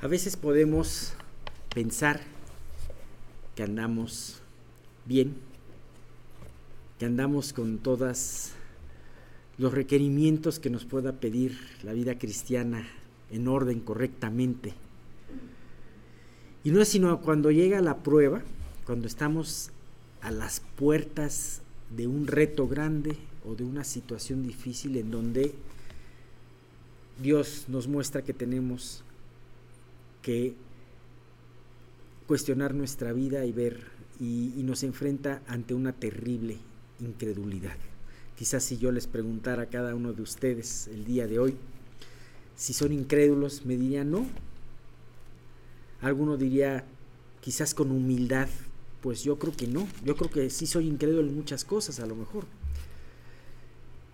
A veces podemos pensar que andamos bien, que andamos con todos los requerimientos que nos pueda pedir la vida cristiana en orden correctamente. Y no es sino cuando llega la prueba, cuando estamos a las puertas de un reto grande o de una situación difícil en donde Dios nos muestra que tenemos que cuestionar nuestra vida y ver y, nos enfrenta ante una terrible incredulidad. Quizás si yo les preguntara a cada uno de ustedes el día de hoy si son incrédulos, me dirían no. Alguno diría quizás con humildad, pues yo creo que no. Yo creo que sí soy incrédulo en muchas cosas a lo mejor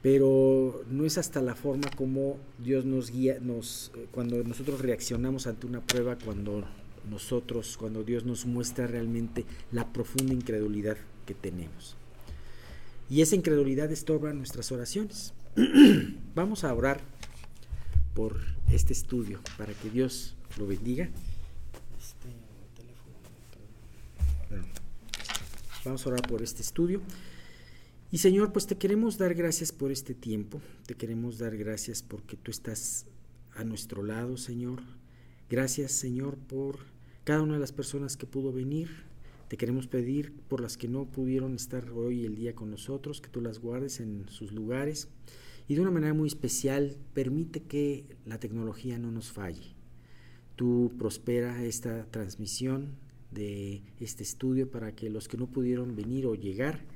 pero no es hasta la forma como Dios nos guía, nos, cuando nosotros reaccionamos ante una prueba, cuando nosotros, cuando Dios nos muestra realmente la profunda incredulidad que tenemos. Y esa incredulidad estorba nuestras oraciones. Vamos a orar por este estudio para que Dios lo bendiga. Este, Vamos a orar por este estudio. Y Señor, pues te queremos dar gracias por este tiempo, te queremos dar gracias porque tú estás a nuestro lado, Señor. Gracias, Señor, por cada una de las personas que pudo venir. Te queremos pedir por las que no pudieron estar hoy el día con nosotros, que tú las guardes en sus lugares. Y de una manera muy especial, permite que la tecnología no nos falle. Tú prospera esta transmisión de este estudio para que los que no pudieron venir o llegar,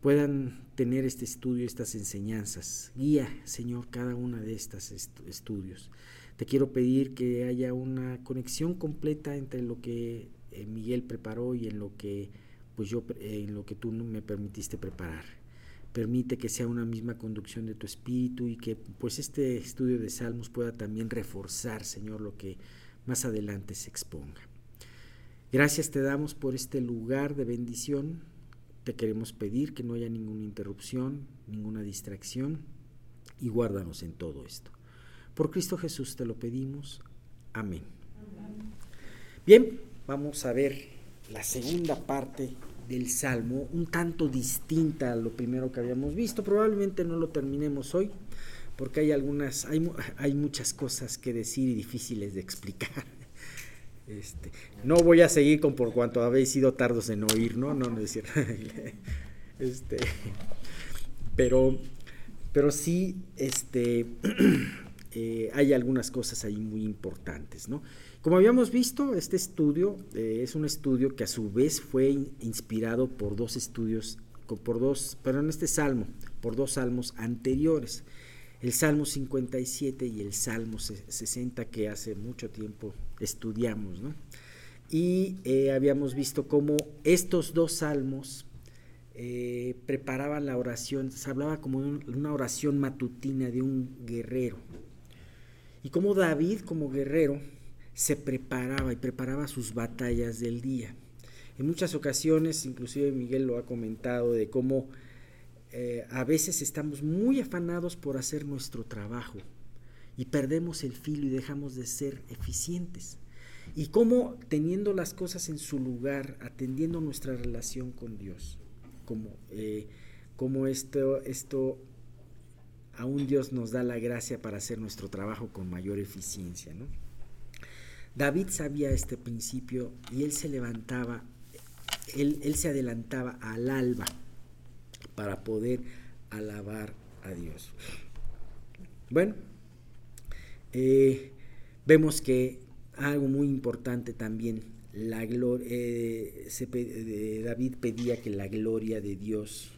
puedan tener este estudio, estas enseñanzas. Guía, Señor, cada una de estos estudios. Te quiero pedir que haya una conexión completa entre lo que eh, Miguel preparó y en lo que pues yo eh, en lo que tú me permitiste preparar. Permite que sea una misma conducción de tu espíritu y que pues este estudio de Salmos pueda también reforzar, Señor, lo que más adelante se exponga. Gracias te damos por este lugar de bendición te queremos pedir que no haya ninguna interrupción, ninguna distracción y guárdanos en todo esto. Por Cristo Jesús te lo pedimos. Amén. Bien, vamos a ver la segunda parte del Salmo, un tanto distinta a lo primero que habíamos visto. Probablemente no lo terminemos hoy, porque hay algunas, hay, hay muchas cosas que decir y difíciles de explicar. Este, no voy a seguir con por cuanto habéis sido tardos en oír, ¿no? No, no es. Este, pero, pero sí, este, eh, hay algunas cosas ahí muy importantes, ¿no? Como habíamos visto, este estudio eh, es un estudio que a su vez fue inspirado por dos estudios, por dos, pero en este salmo, por dos salmos anteriores el Salmo 57 y el Salmo 60 que hace mucho tiempo estudiamos, ¿no? Y eh, habíamos visto cómo estos dos salmos eh, preparaban la oración, se hablaba como de una oración matutina de un guerrero. Y cómo David como guerrero se preparaba y preparaba sus batallas del día. En muchas ocasiones, inclusive Miguel lo ha comentado, de cómo eh, a veces estamos muy afanados por hacer nuestro trabajo y perdemos el filo y dejamos de ser eficientes. Y cómo teniendo las cosas en su lugar, atendiendo nuestra relación con Dios, como, eh, esto, esto aún Dios nos da la gracia para hacer nuestro trabajo con mayor eficiencia. David sabía este principio y él se levantaba, él, él se adelantaba al alba para poder alabar a Dios. Bueno, eh, vemos que algo muy importante también, la gloria, eh, David pedía que la gloria de Dios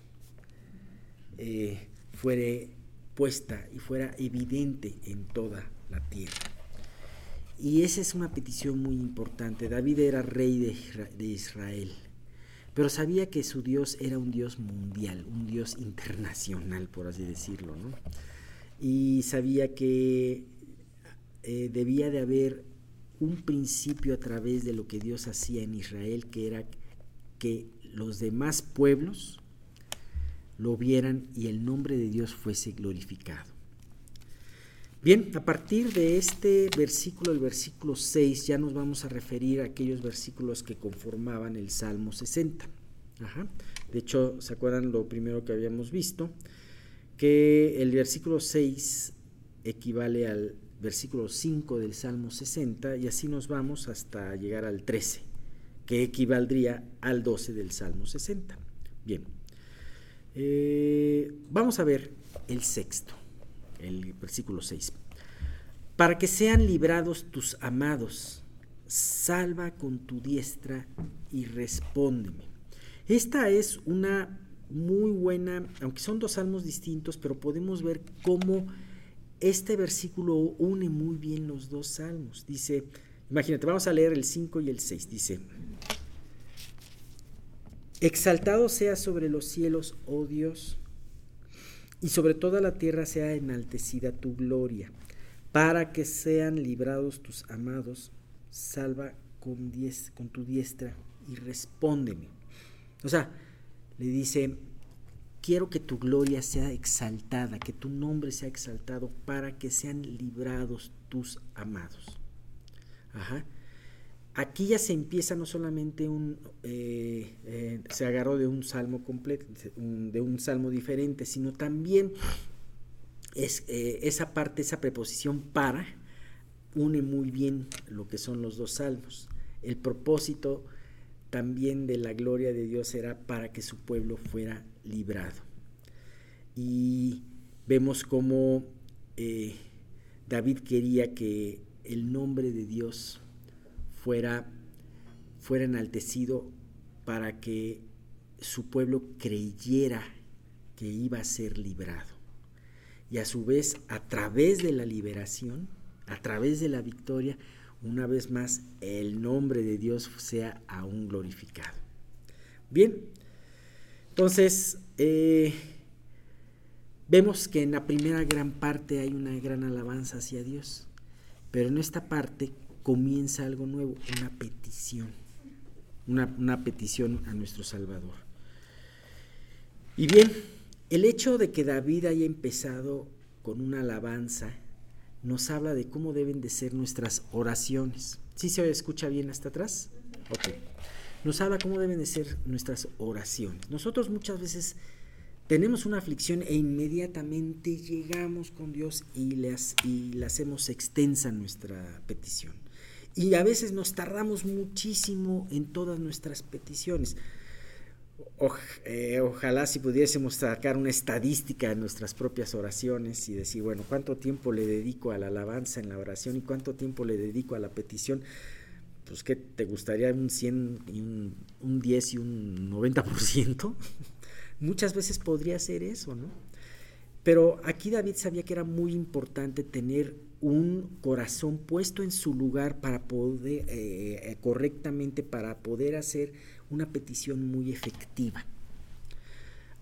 eh, fuera puesta y fuera evidente en toda la tierra. Y esa es una petición muy importante. David era rey de Israel pero sabía que su Dios era un Dios mundial, un Dios internacional, por así decirlo, ¿no? Y sabía que eh, debía de haber un principio a través de lo que Dios hacía en Israel, que era que los demás pueblos lo vieran y el nombre de Dios fuese glorificado. Bien, a partir de este versículo, el versículo 6, ya nos vamos a referir a aquellos versículos que conformaban el Salmo 60. De hecho, ¿se acuerdan lo primero que habíamos visto? Que el versículo 6 equivale al versículo 5 del Salmo 60 y así nos vamos hasta llegar al 13, que equivaldría al 12 del Salmo 60. Bien, eh, vamos a ver el sexto el versículo 6. Para que sean librados tus amados, salva con tu diestra y respóndeme. Esta es una muy buena, aunque son dos salmos distintos, pero podemos ver cómo este versículo une muy bien los dos salmos. Dice, imagínate, vamos a leer el 5 y el 6. Dice, exaltado sea sobre los cielos, oh Dios, y sobre toda la tierra sea enaltecida tu gloria, para que sean librados tus amados, salva con, con tu diestra y respóndeme. O sea, le dice, quiero que tu gloria sea exaltada, que tu nombre sea exaltado, para que sean librados tus amados. Ajá aquí ya se empieza no solamente un, eh, eh, se agarró de un salmo completo, de un salmo diferente, sino también es, eh, esa parte, esa preposición para, une muy bien lo que son los dos salmos. El propósito también de la gloria de Dios era para que su pueblo fuera librado. Y vemos cómo David quería que el nombre de Dios fuera, fuera enaltecido para que su pueblo creyera que iba a ser librado. Y a su vez, a través de la liberación, a través de la victoria, una vez más el nombre de Dios sea aún glorificado. Bien, entonces eh, vemos que en la primera gran parte hay una gran alabanza hacia Dios, pero en esta parte comienza algo nuevo, una petición, una, petición a nuestro Salvador. Y bien, el hecho de que David haya empezado con una alabanza nos habla de cómo deben de ser nuestras oraciones. ¿Sí se escucha bien hasta atrás? Ok. Nos habla cómo deben de ser nuestras oraciones. Nosotros muchas veces tenemos una aflicción e inmediatamente llegamos con Dios y le, y hacemos extensa nuestra petición. Y a veces nos tardamos muchísimo en todas nuestras peticiones. Eh, ojalá si pudiésemos sacar una estadística de nuestras propias oraciones y decir, bueno, ¿cuánto tiempo le dedico a la alabanza en la oración y cuánto tiempo le dedico a la petición? Pues que te gustaría un 100 y un, un 10 y un 90%. Muchas veces podría ser eso, ¿no? Pero aquí David sabía que era muy importante tener un corazón puesto en su lugar para poder, eh, correctamente, para poder hacer una petición muy efectiva.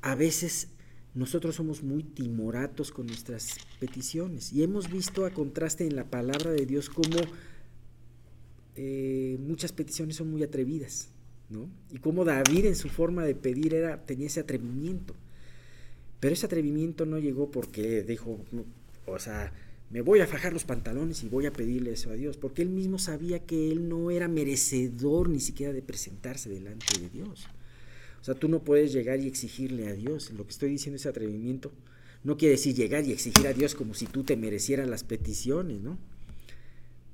A veces nosotros somos muy timoratos con nuestras peticiones y hemos visto a contraste en la palabra de Dios cómo eh, muchas peticiones son muy atrevidas, ¿no? Y cómo David en su forma de pedir era, tenía ese atrevimiento. Pero ese atrevimiento no llegó porque dijo, o sea, me voy a fajar los pantalones y voy a pedirle eso a Dios, porque él mismo sabía que él no era merecedor ni siquiera de presentarse delante de Dios. O sea, tú no puedes llegar y exigirle a Dios. Lo que estoy diciendo ese atrevimiento no quiere decir llegar y exigir a Dios como si tú te merecieras las peticiones, ¿no?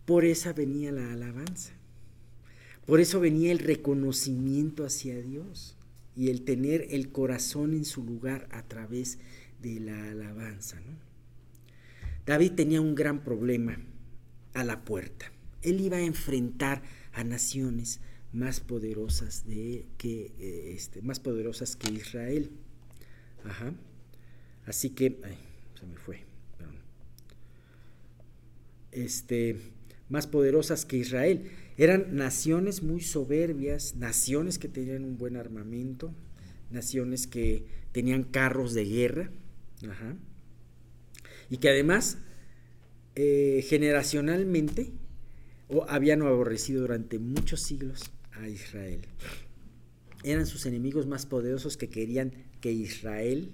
Por esa venía la alabanza. Por eso venía el reconocimiento hacia Dios y el tener el corazón en su lugar a través de la alabanza. David tenía un gran problema a la puerta. Él iba a enfrentar a naciones más poderosas de que eh, este, más poderosas que Israel. Ajá. Así que ay, se me fue. Este, más poderosas que Israel. Eran naciones muy soberbias, naciones que tenían un buen armamento, naciones que tenían carros de guerra. Y que además eh, generacionalmente habían aborrecido durante muchos siglos a Israel. Eran sus enemigos más poderosos que querían que Israel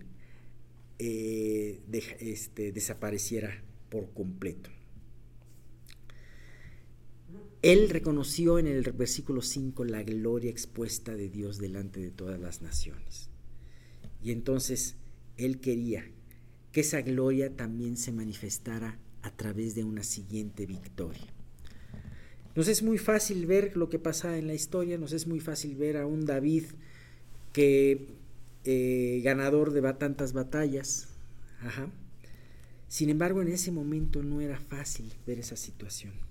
eh, este, desapareciera por completo. Él reconoció en el versículo 5 la gloria expuesta de Dios delante de todas las naciones. Y entonces él quería que esa gloria también se manifestara a través de una siguiente victoria. Nos es muy fácil ver lo que pasa en la historia, nos es muy fácil ver a un David que eh, ganador de tantas batallas. Sin embargo, en ese momento no era fácil ver esa situación.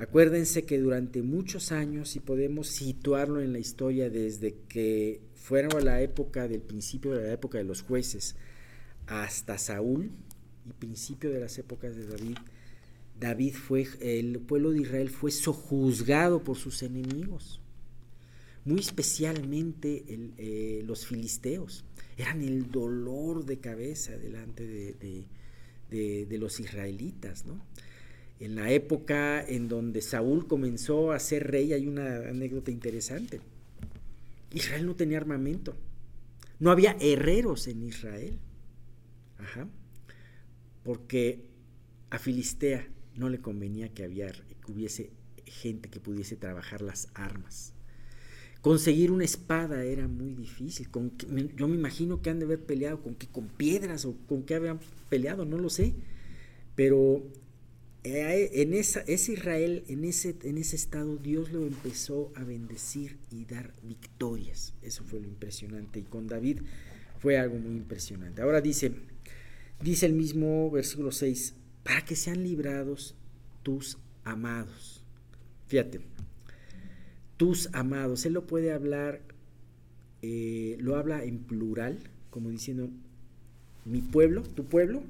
Acuérdense que durante muchos años, y podemos situarlo en la historia desde que fueron la época del principio de la época de los jueces hasta Saúl y principio de las épocas de David, David fue, el pueblo de Israel fue sojuzgado por sus enemigos, muy especialmente eh, los filisteos. Eran el dolor de cabeza delante de, de los israelitas, ¿no? En la época en donde Saúl comenzó a ser rey, hay una anécdota interesante. Israel no tenía armamento. No había herreros en Israel. Ajá. Porque a Filistea no le convenía que, hubiese gente que pudiese trabajar las armas. Conseguir una espada era muy difícil. yo me imagino que han de haber peleado con, con piedras o con qué habían peleado, no lo sé. Pero en esa, ese Israel, en ese, en ese estado, Dios lo empezó a bendecir y dar victorias. Eso fue lo impresionante. Y con David fue algo muy impresionante. Ahora dice, dice el mismo versículo 6, para que sean librados tus amados. Fíjate, tus amados. Él lo puede hablar, eh, lo habla en plural, como diciendo, mi pueblo, tu pueblo,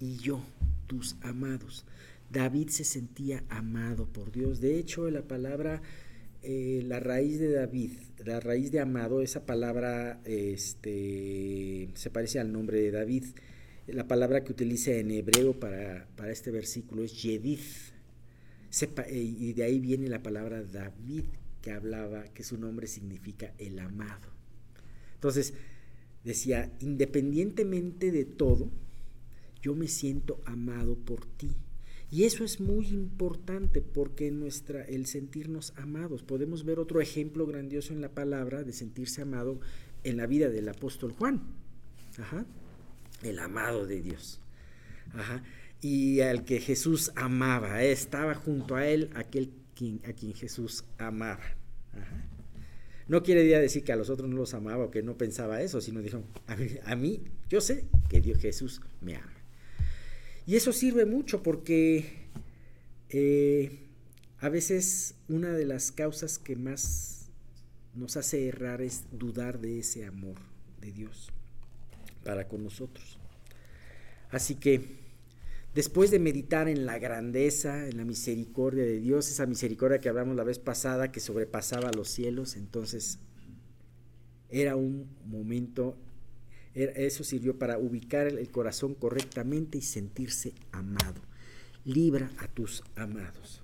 y yo, tus amados. David se sentía amado por Dios. De hecho, la palabra, eh, la raíz de David, la raíz de amado, esa palabra este, se parece al nombre de David. La palabra que utiliza en hebreo para, para este versículo es Yedith. Eh, y de ahí viene la palabra David, que hablaba que su nombre significa el amado. Entonces, decía, independientemente de todo, yo me siento amado por ti. Y eso es muy importante porque nuestra, el sentirnos amados, podemos ver otro ejemplo grandioso en la palabra de sentirse amado en la vida del apóstol Juan. El amado de Dios. Y al que Jesús amaba, estaba junto a él aquel quien, a quien Jesús amaba. No quiere decir que a los otros no los amaba o que no pensaba eso, sino dijo, a mí, a mí yo sé que Dios Jesús me ama. Y eso sirve mucho porque eh, a veces una de las causas que más nos hace errar es dudar de ese amor de Dios para con nosotros. Así que después de meditar en la grandeza, en la misericordia de Dios, esa misericordia que hablamos la vez pasada que sobrepasaba los cielos, entonces era un momento eso sirvió para ubicar el corazón correctamente y sentirse amado. Libra a tus amados.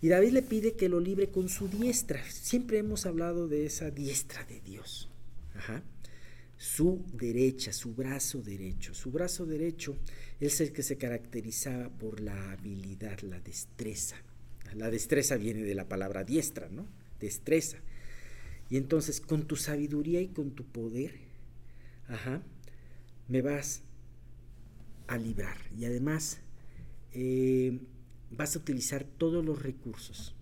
Y David le pide que lo libre con su diestra. Siempre hemos hablado de esa diestra de Dios. Su derecha, su brazo derecho. Su brazo derecho es el que se caracterizaba por la habilidad, la destreza. La destreza viene de la palabra diestra, ¿no? Destreza. Y entonces con tu sabiduría y con tu poder, ajá, me vas a librar. Y además eh, vas a utilizar todos los recursos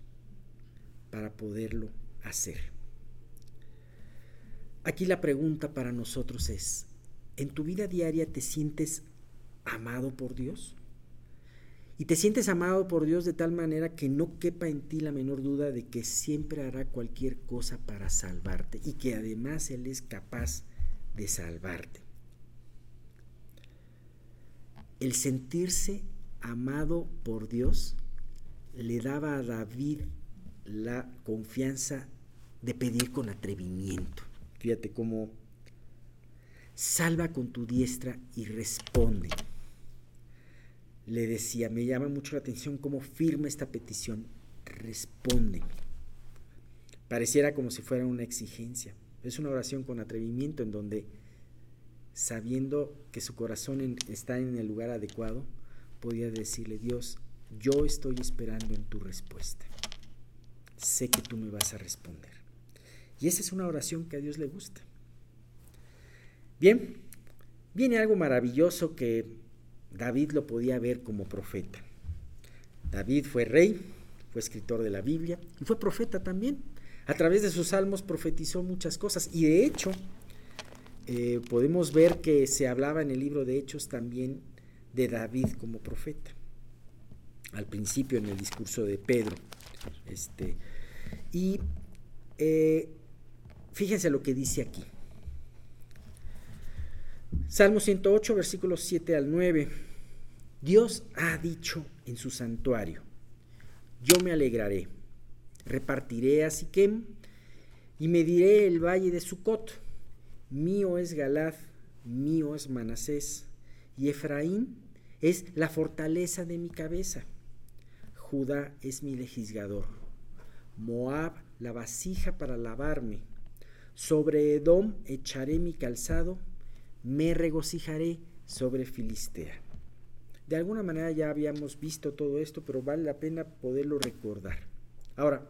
para poderlo hacer. Aquí la pregunta para nosotros es, ¿en tu vida diaria te sientes amado por Dios? Y te sientes amado por Dios de tal manera que no quepa en ti la menor duda de que siempre hará cualquier cosa para salvarte y que además Él es capaz de salvarte. El sentirse amado por Dios le daba a David la confianza de pedir con atrevimiento. Fíjate cómo salva con tu diestra y responde. Le decía, me llama mucho la atención cómo firma esta petición. Responde. Pareciera como si fuera una exigencia. Es una oración con atrevimiento en donde, sabiendo que su corazón está en el lugar adecuado, podía decirle, Dios, yo estoy esperando en tu respuesta. Sé que tú me vas a responder. Y esa es una oración que a Dios le gusta. Bien, viene algo maravilloso que David lo podía ver como profeta. David fue rey, fue escritor de la Biblia y fue profeta también. A través de sus salmos profetizó muchas cosas y de hecho eh, podemos ver que se hablaba en el libro de Hechos también de David como profeta. Al principio en el discurso de Pedro. Este, y eh, fíjense lo que dice aquí. Salmo 108, versículos 7 al 9. Dios ha dicho en su santuario, yo me alegraré, repartiré a Siquem y mediré el valle de Sucot. Mío es Galad, mío es Manasés, y Efraín es la fortaleza de mi cabeza. Judá es mi legislador. Moab la vasija para lavarme. Sobre Edom echaré mi calzado, me regocijaré sobre Filistea. De alguna manera ya habíamos visto todo esto, pero vale la pena poderlo recordar. Ahora,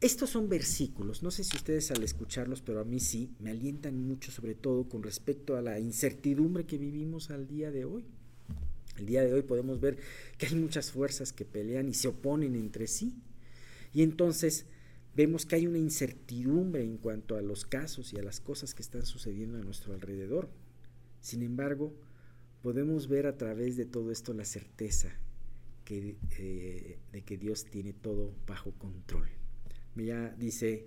estos son versículos, no sé si ustedes al escucharlos, pero a mí sí, me alientan mucho, sobre todo con respecto a la incertidumbre que vivimos al día de hoy. El día de hoy podemos ver que hay muchas fuerzas que pelean y se oponen entre sí. Y entonces vemos que hay una incertidumbre en cuanto a los casos y a las cosas que están sucediendo a nuestro alrededor. Sin embargo, podemos ver a través de todo esto la certeza eh, de que Dios tiene todo bajo control. Ya dice,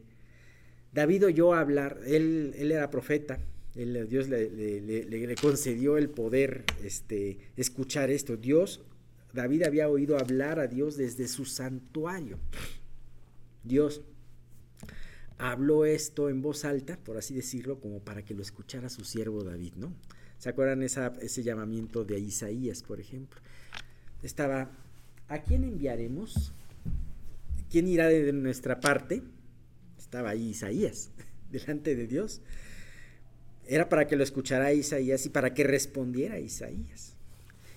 David oyó hablar, él, él era profeta, Dios le, concedió el poder este, escuchar esto. Dios, David había oído hablar a Dios desde su santuario. Dios habló esto en voz alta, por así decirlo, como para que lo escuchara su siervo David, ¿no? ¿Se acuerdan esa, ese llamamiento de Isaías, por ejemplo? Estaba, ¿a quién enviaremos? ¿Quién irá de nuestra parte? Estaba ahí Isaías, delante de Dios. Era para que lo escuchara Isaías y para que respondiera Isaías.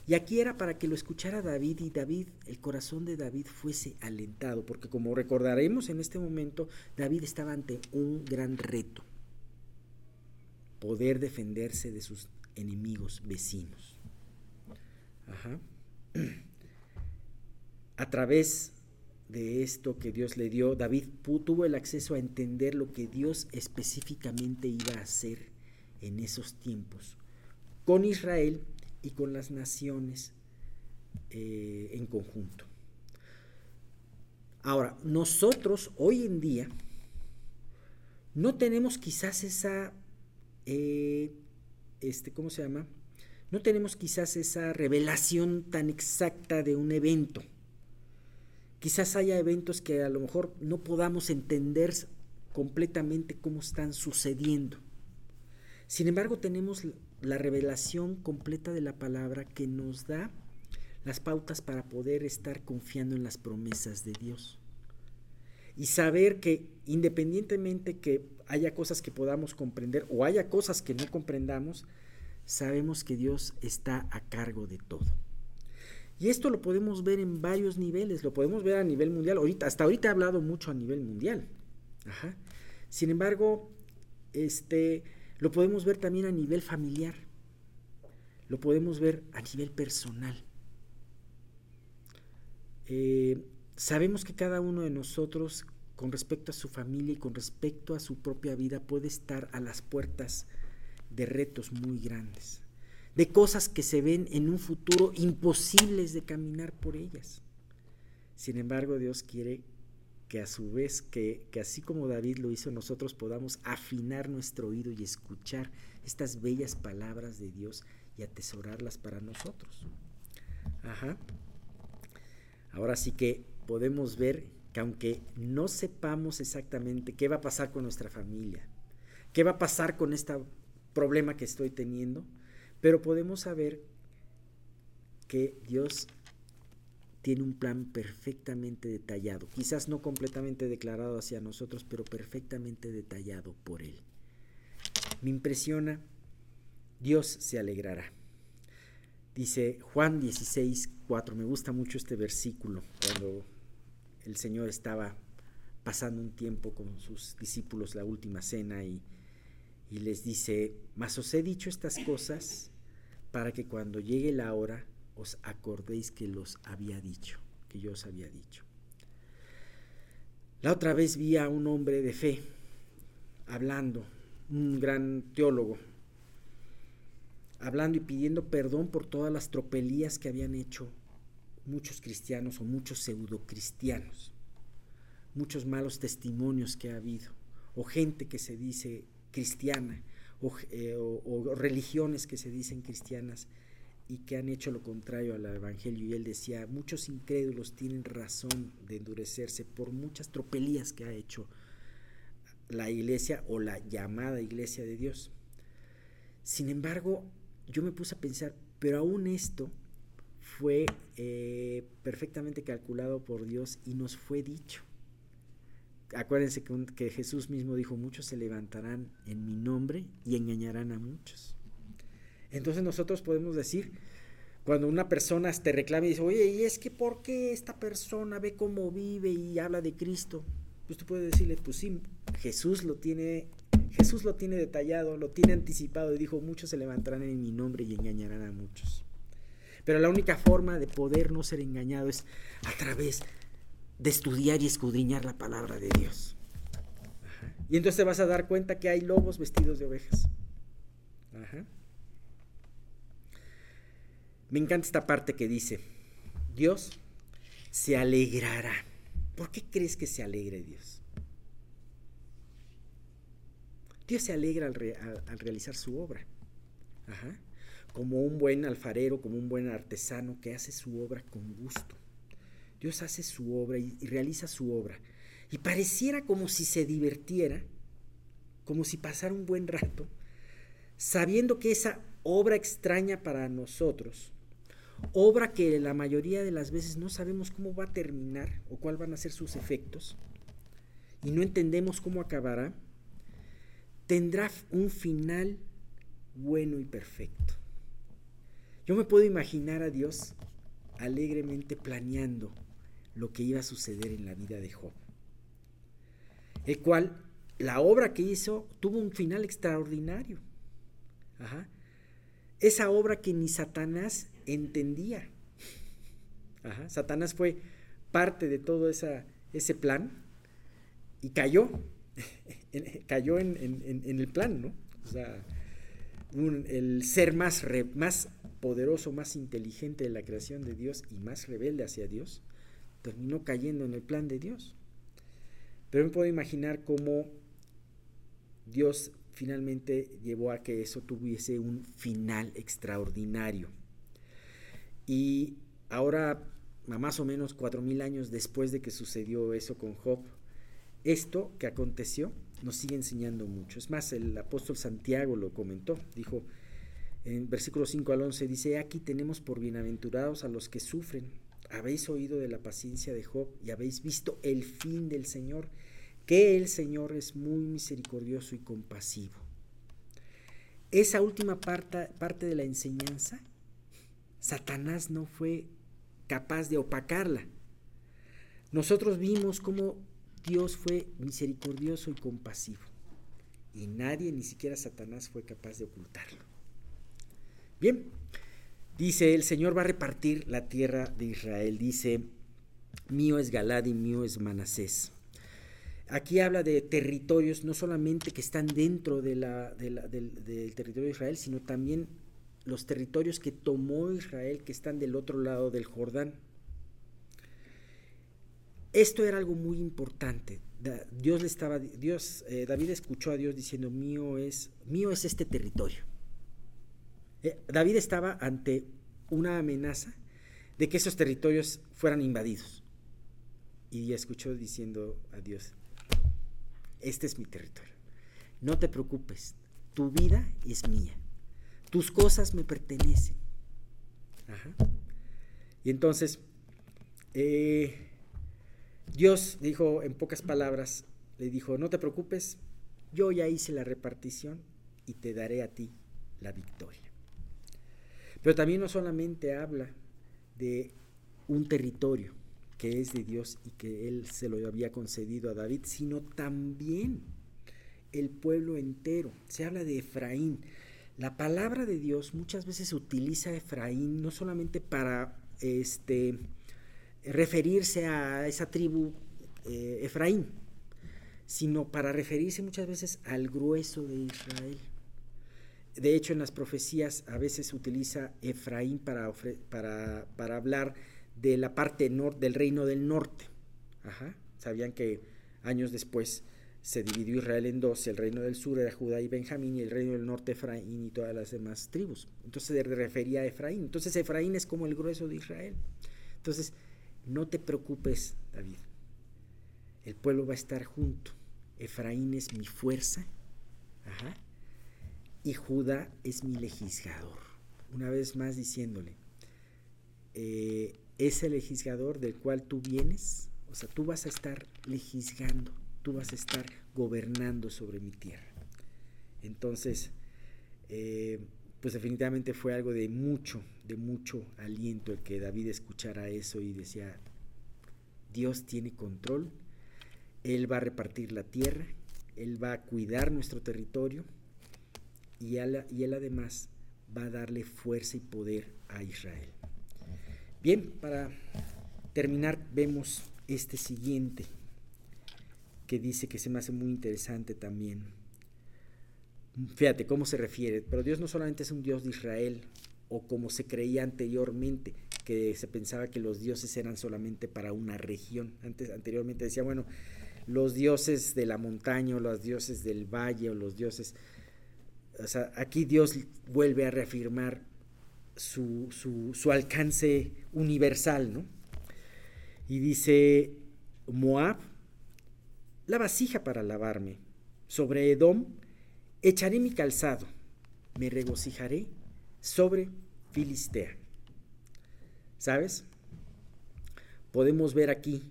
Y aquí era para que lo escuchara David y David, el corazón de David fuese alentado, porque como recordaremos en este momento, David estaba ante un gran reto, poder defenderse de sus enemigos vecinos. A través de esto que Dios le dio, David tuvo el acceso a entender lo que Dios específicamente iba a hacer en esos tiempos con Israel y con las naciones eh, en conjunto. Ahora, nosotros hoy en día no tenemos quizás esa eh, este, ¿cómo se llama? No tenemos quizás esa revelación tan exacta de un evento. Quizás haya eventos que a lo mejor no podamos entender completamente cómo están sucediendo. Sin embargo, tenemos la revelación completa de la palabra que nos da las pautas para poder estar confiando en las promesas de Dios. Y saber que independientemente que haya cosas que podamos comprender o haya cosas que no comprendamos, sabemos que Dios está a cargo de todo. Y esto lo podemos ver en varios niveles, lo podemos ver a nivel mundial. Hasta ahorita he hablado mucho a nivel mundial. Sin embargo, este, lo podemos ver también a nivel familiar. Lo podemos ver a nivel personal. Eh, sabemos que cada uno de nosotros con respecto a su familia y con respecto a su propia vida puede estar a las puertas de retos muy grandes, de cosas que se ven en un futuro imposibles de caminar por ellas. Sin embargo, Dios quiere que a su vez, que, que así como David lo hizo, nosotros podamos afinar nuestro oído y escuchar estas bellas palabras de Dios y atesorarlas para nosotros. Ajá. Ahora sí que podemos ver que aunque no sepamos exactamente qué va a pasar con nuestra familia, qué va a pasar con este problema que estoy teniendo, pero podemos saber que Dios tiene un plan perfectamente detallado, quizás no completamente declarado hacia nosotros, pero perfectamente detallado por Él. Me impresiona, Dios se alegrará. Dice Juan 16, 4. Me gusta mucho este versículo cuando el Señor estaba pasando un tiempo con sus discípulos la última cena y, y les dice, mas os he dicho estas cosas para que cuando llegue la hora os acordéis que los había dicho, que yo os había dicho. La otra vez vi a un hombre de fe hablando, un gran teólogo, hablando y pidiendo perdón por todas las tropelías que habían hecho muchos cristianos o muchos pseudocristianos, muchos malos testimonios que ha habido, o gente que se dice cristiana, o, eh, o religiones que se dicen cristianas y que han hecho lo contrario al Evangelio. Y él decía, muchos incrédulos tienen razón de endurecerse por muchas tropelías que ha hecho la iglesia o la llamada iglesia de Dios. Sin embargo, yo me puse a pensar, pero aún esto fue eh, perfectamente calculado por Dios y nos fue dicho. Acuérdense que, Jesús mismo dijo, muchos se levantarán en mi nombre y engañarán a muchos. Entonces nosotros podemos decir, cuando una persona te reclama y dice, oye, ¿y es que por qué esta persona ve cómo vive y habla de Cristo? Pues tú puedes decirle, pues sí, Jesús lo tiene Jesús lo tiene detallado, lo tiene anticipado y dijo, muchos se levantarán en mi nombre y engañarán a muchos. Pero la única forma de poder no ser engañado es a través de estudiar y escudriñar la palabra de Dios. Y entonces te vas a dar cuenta que hay lobos vestidos de ovejas. Me encanta esta parte que dice, Dios se alegrará. ¿Por qué crees que se alegre Dios? Dios se alegra al, realizar su obra. Como un buen alfarero, como un buen artesano que hace su obra con gusto. Dios hace su obra y, realiza su obra. Y pareciera como si se divirtiera, como si pasara un buen rato, sabiendo que esa obra extraña para nosotros, obra que la mayoría de las veces no sabemos cómo va a terminar o cuál van a ser sus efectos, y no entendemos cómo acabará, tendrá un final bueno y perfecto. Yo me puedo imaginar a Dios alegremente planeando lo que iba a suceder en la vida de Job, el cual la obra que hizo tuvo un final extraordinario. Esa obra que ni Satanás entendía. Satanás fue parte de todo ese plan y cayó cayó en, el plan, ¿no? O sea, el ser más poderoso, más inteligente de la creación de Dios y más rebelde hacia Dios, terminó cayendo en el plan de Dios. Pero me puedo imaginar cómo Dios finalmente llevó a que eso tuviese un final extraordinario. Y ahora, más o menos cuatro mil años después de que sucedió eso con Job, esto que aconteció nos sigue enseñando mucho. Es más, el apóstol Santiago lo comentó, dijo en versículo 5 al 11, dice, aquí tenemos por bienaventurados a los que sufren. Habéis oído de la paciencia de Job y habéis visto el fin del Señor, que el Señor es muy misericordioso y compasivo. Esa última parte, parte de la enseñanza, Satanás no fue capaz de opacarla. Nosotros vimos cómo Dios fue misericordioso y compasivo. Y nadie, ni siquiera Satanás, fue capaz de ocultarlo. Bien, dice, el Señor va a repartir la tierra de Israel. Dice, mío es Galad y mío es Manasés. Aquí habla de territorios no solamente que están dentro de del territorio de Israel, sino también los territorios que tomó Israel que están del otro lado del Jordán. Esto era algo muy importante. Dios le estaba, Dios, eh, David escuchó a Dios diciendo, mío es, mío es este territorio. Eh, David estaba ante una amenaza de que esos territorios fueran invadidos. Y escuchó diciendo a Dios, este es mi territorio. No te preocupes, tu vida es mía. Tus cosas me pertenecen. Y entonces, eh, Dios dijo en pocas palabras, le dijo, no te preocupes, yo ya hice la repartición y te daré a ti la victoria. Pero también no solamente habla de un territorio que es de Dios y que Él se lo había concedido a David, sino también el pueblo entero. Se habla de Efraín. La palabra de Dios muchas veces utiliza a Efraín no solamente para este, referirse a esa tribu eh, Efraín, sino para referirse muchas veces al grueso de Israel. De hecho, en las profecías a veces se utiliza Efraín para, para, para hablar de la parte norte del reino del norte. Sabían que años después se dividió Israel en dos, el reino del sur era Judá y Benjamín y el reino del norte Efraín y todas las demás tribus. Entonces se refería a Efraín. Entonces Efraín es como el grueso de Israel. Entonces, no te preocupes, David. El pueblo va a estar junto. Efraín es mi fuerza. Y Judá es mi legislador. Una vez más diciéndole, eh, ese legislador del cual tú vienes, o sea, tú vas a estar legislando tú vas a estar gobernando sobre mi tierra. Entonces, eh, pues definitivamente fue algo de mucho, de mucho aliento el que David escuchara eso y decía, Dios tiene control, Él va a repartir la tierra, Él va a cuidar nuestro territorio y él, además va a darle fuerza y poder a Israel. Bien, para terminar vemos este siguiente que dice que se me hace muy interesante también. Fíjate cómo se refiere, pero Dios no solamente es un Dios de Israel, o como se creía anteriormente, que se pensaba que los dioses eran solamente para una región. Anteriormente decía, bueno, los dioses de la montaña, o los dioses del valle, o los dioses... Aquí Dios vuelve a reafirmar su, su, su alcance universal, ¿no? Y dice, Moab la vasija para lavarme. Sobre Edom echaré mi calzado, me regocijaré sobre Filistea. ¿Sabes? Podemos ver aquí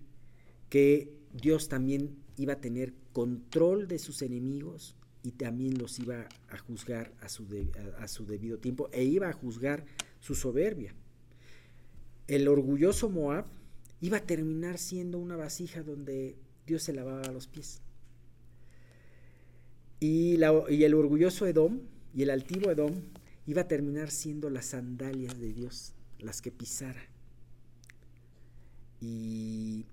que Dios también iba a tener control de sus enemigos y también los iba a juzgar a su, a su debido tiempo e iba a juzgar su soberbia. El orgulloso Moab iba a terminar siendo una vasija donde Dios se lavaba los pies. Y, y, el orgulloso Edom y el altivo Edom iba a terminar siendo las sandalias de Dios, las que pisara. Y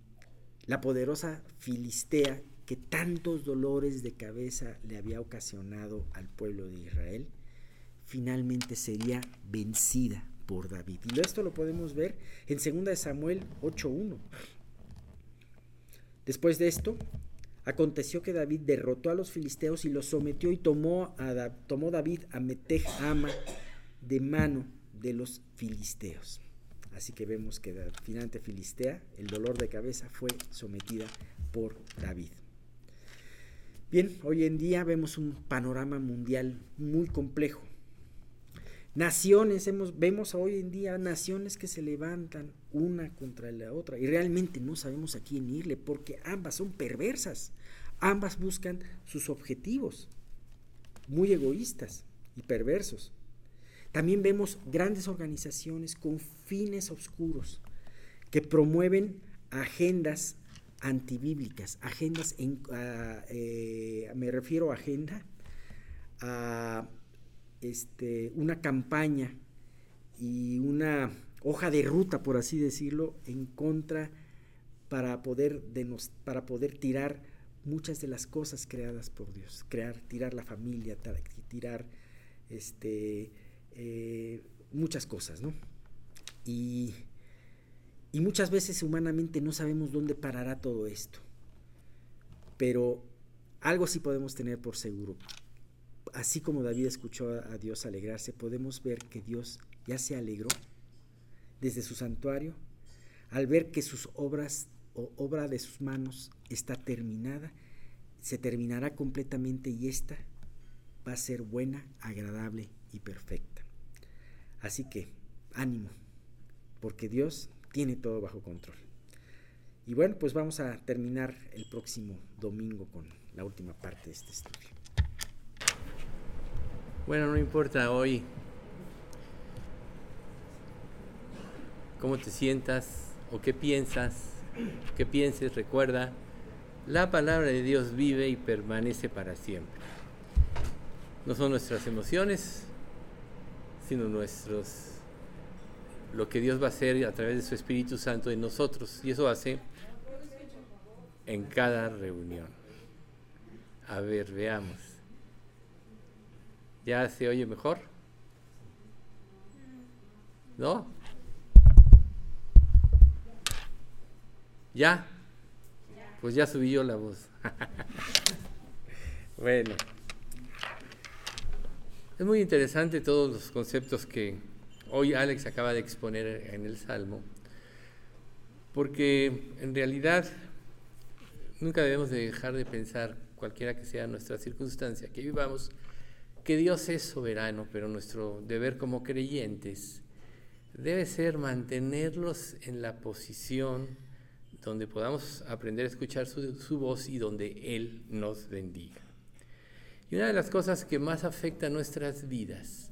la poderosa Filistea, que tantos dolores de cabeza le había ocasionado al pueblo de Israel, finalmente sería vencida por David. Y esto lo podemos ver en 2 Samuel 8.1. Después de esto, aconteció que David derrotó a los filisteos y los sometió y tomó, a, tomó David a Metej Ama de mano de los filisteos. Así que vemos que finalmente Filistea, el dolor de cabeza, fue sometida por David. Bien, hoy en día vemos un panorama mundial muy complejo. Naciones, hemos, vemos hoy en día naciones que se levantan una contra la otra y realmente no sabemos a quién irle porque ambas son perversas, ambas buscan sus objetivos, muy egoístas y perversos. También vemos grandes organizaciones con fines oscuros que promueven agendas antibíblicas, agendas, en, eh, me refiero a agenda a este, una campaña y una hoja de ruta, por así decirlo, en contra para poder, para poder tirar muchas de las cosas creadas por Dios, crear, tirar la familia, tirar este, eh, muchas cosas, ¿no? Y, y muchas veces humanamente no sabemos dónde parará todo esto, pero algo sí podemos tener por seguro, así como David escuchó a Dios alegrarse, podemos ver que Dios ya se alegró desde su santuario al ver que sus obras o obra de sus manos está terminada, se terminará completamente y esta va a ser buena, agradable y perfecta. Así que ánimo, porque Dios tiene todo bajo control. Y bueno, pues vamos a terminar el próximo domingo con la última parte de este estudio. Bueno, no importa hoy. cómo te sientas o qué piensas, qué pienses, recuerda, la palabra de Dios vive y permanece para siempre. No son nuestras emociones, sino nuestros lo que Dios va a hacer a través de su Espíritu Santo en nosotros. Y eso hace en cada reunión. A ver, veamos. ¿Ya se oye mejor? ¿No? ¿Ya? Pues ya subí yo la voz. bueno. Es muy interesante todos los conceptos que hoy Alex acaba de exponer en el Salmo, porque en realidad nunca debemos de dejar de pensar, cualquiera que sea nuestra circunstancia, que vivamos, que Dios es soberano, pero nuestro deber como creyentes debe ser mantenerlos en la posición donde podamos aprender a escuchar su, su, voz y donde Él nos bendiga. Y una de las cosas que más afecta nuestras vidas,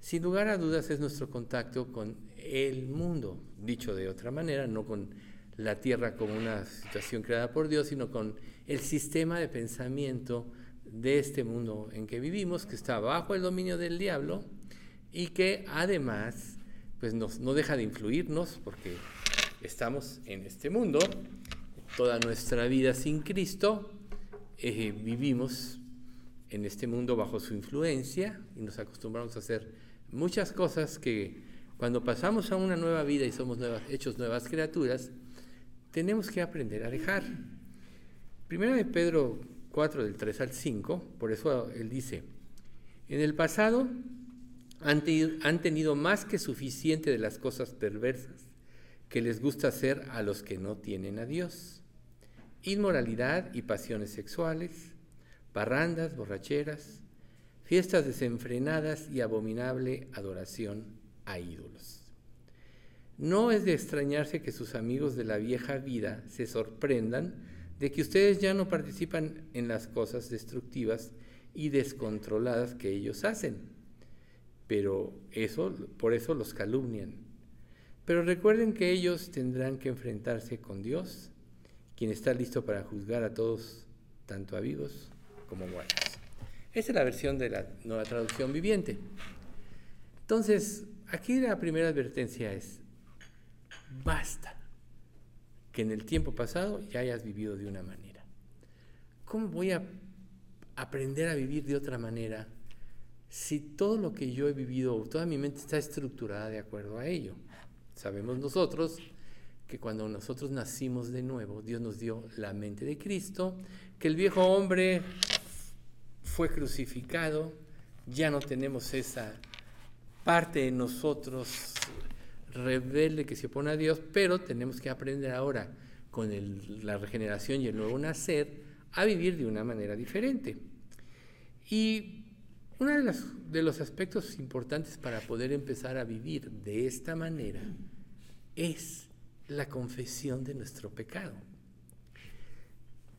sin lugar a dudas, es nuestro contacto con el mundo, dicho de otra manera, no con la tierra como una situación creada por Dios, sino con el sistema de pensamiento de este mundo en que vivimos, que está bajo el dominio del diablo y que además pues no deja de influirnos porque estamos en este mundo, toda nuestra vida sin Cristo, eh, vivimos en este mundo bajo su influencia y nos acostumbramos a hacer muchas cosas que cuando pasamos a una nueva vida y somos nuevas, hechos nuevas criaturas, tenemos que aprender a dejar. Primero de Pedro 4, del 3 al 5, por eso él dice, en el pasado han, han tenido más que suficiente de las cosas perversas que les gusta hacer a los que no tienen a Dios. Inmoralidad y pasiones sexuales, parrandas, borracheras, fiestas desenfrenadas y abominable adoración a ídolos. No es de extrañarse que sus amigos de la vieja vida se sorprendan de que ustedes ya no participan en las cosas destructivas y descontroladas que ellos hacen. Pero eso, por eso los calumnian. Pero recuerden que ellos tendrán que enfrentarse con Dios, quien está listo para juzgar a todos, tanto a vivos como muertos. Esa es la versión de la nueva traducción viviente. Entonces, aquí la primera advertencia es, Basta que en el tiempo pasado ya hayas vivido de una manera. ¿Cómo voy a aprender a vivir de otra manera si todo lo que yo he vivido, toda mi mente está estructurada de acuerdo a ello? Sabemos nosotros que cuando nosotros nacimos de nuevo, Dios nos dio la mente de Cristo, que el viejo hombre fue crucificado, ya no tenemos esa parte de nosotros rebelde que se opone a Dios, pero tenemos que aprender ahora con la regeneración y el nuevo nacer a vivir de una manera diferente. Y uno de, de los aspectos importantes para poder empezar a vivir de esta manera es la confesión de nuestro pecado.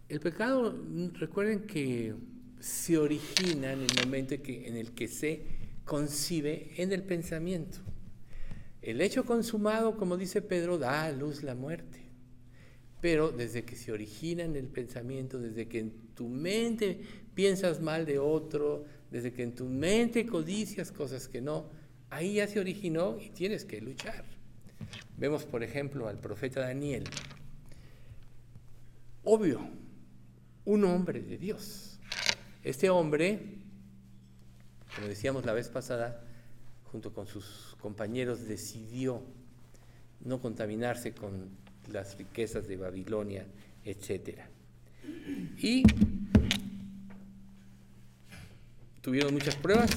El pecado, recuerden que se origina en el momento en el que se concibe en el pensamiento. El hecho consumado, como dice Pedro, da a luz la muerte. Pero desde que se origina en el pensamiento, desde que en tu mente piensas mal de otro, desde que en tu mente codicias cosas que no, ahí ya se originó y tienes que luchar. Vemos, por ejemplo, al profeta Daniel. Obvio, un hombre de Dios. Este hombre, como decíamos la vez pasada, junto con sus compañeros, decidió no contaminarse con las riquezas de Babilonia, etc. Y tuvieron muchas pruebas,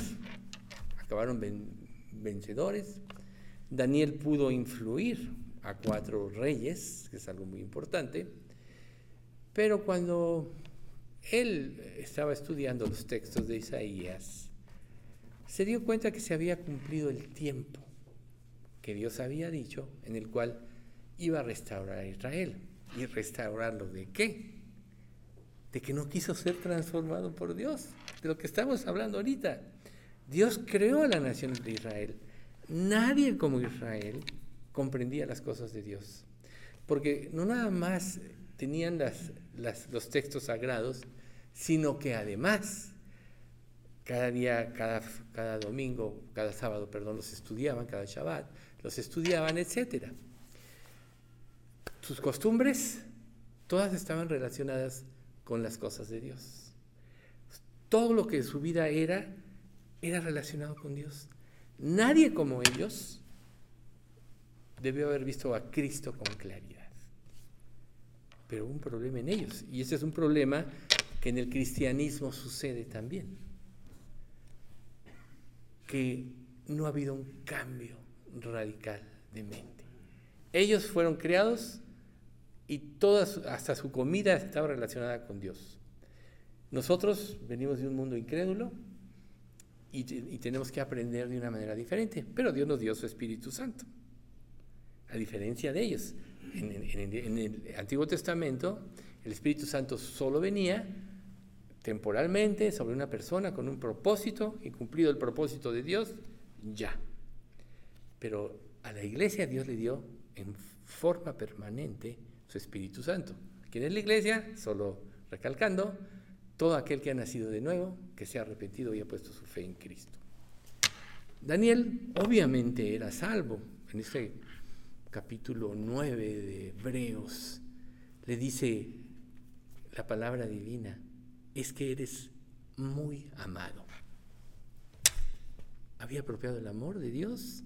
acabaron vencedores. Daniel pudo influir a cuatro reyes, que es algo muy importante, pero cuando él estaba estudiando los textos de Isaías, se dio cuenta que se había cumplido el tiempo que Dios había dicho en el cual iba a restaurar a Israel. ¿Y restaurarlo de qué? De que no quiso ser transformado por Dios, de lo que estamos hablando ahorita. Dios creó a la nación de Israel. Nadie como Israel comprendía las cosas de Dios. Porque no nada más tenían los textos sagrados, sino que además cada día, cada, cada domingo, cada sábado, perdón, los estudiaban, cada Shabbat, los estudiaban, etc. Sus costumbres, todas estaban relacionadas con las cosas de Dios. Todo lo que su vida era, era relacionado con Dios. Nadie como ellos debió haber visto a Cristo con claridad. Pero un problema en ellos. Y ese es un problema que en el cristianismo sucede también. Que no ha habido un cambio radical de mente. Ellos fueron creados y todas, hasta su comida estaba relacionada con Dios. Nosotros venimos de un mundo incrédulo y, tenemos que aprender de una manera diferente, pero Dios nos dio su Espíritu Santo, a diferencia de ellos. En, el Antiguo Testamento, el Espíritu Santo solo venía temporalmente sobre una persona con un propósito y cumplido el propósito de Dios, ya. Pero a la iglesia Dios le dio en forma permanente su Espíritu Santo. ¿Quién es la iglesia? Solo recalcando, todo aquel que ha nacido de nuevo, que se ha arrepentido y ha puesto su fe en Cristo. Daniel obviamente era salvo. En este capítulo 9 de Hebreos le dice la palabra divina, es que eres muy amado. Había apropiado el amor de Dios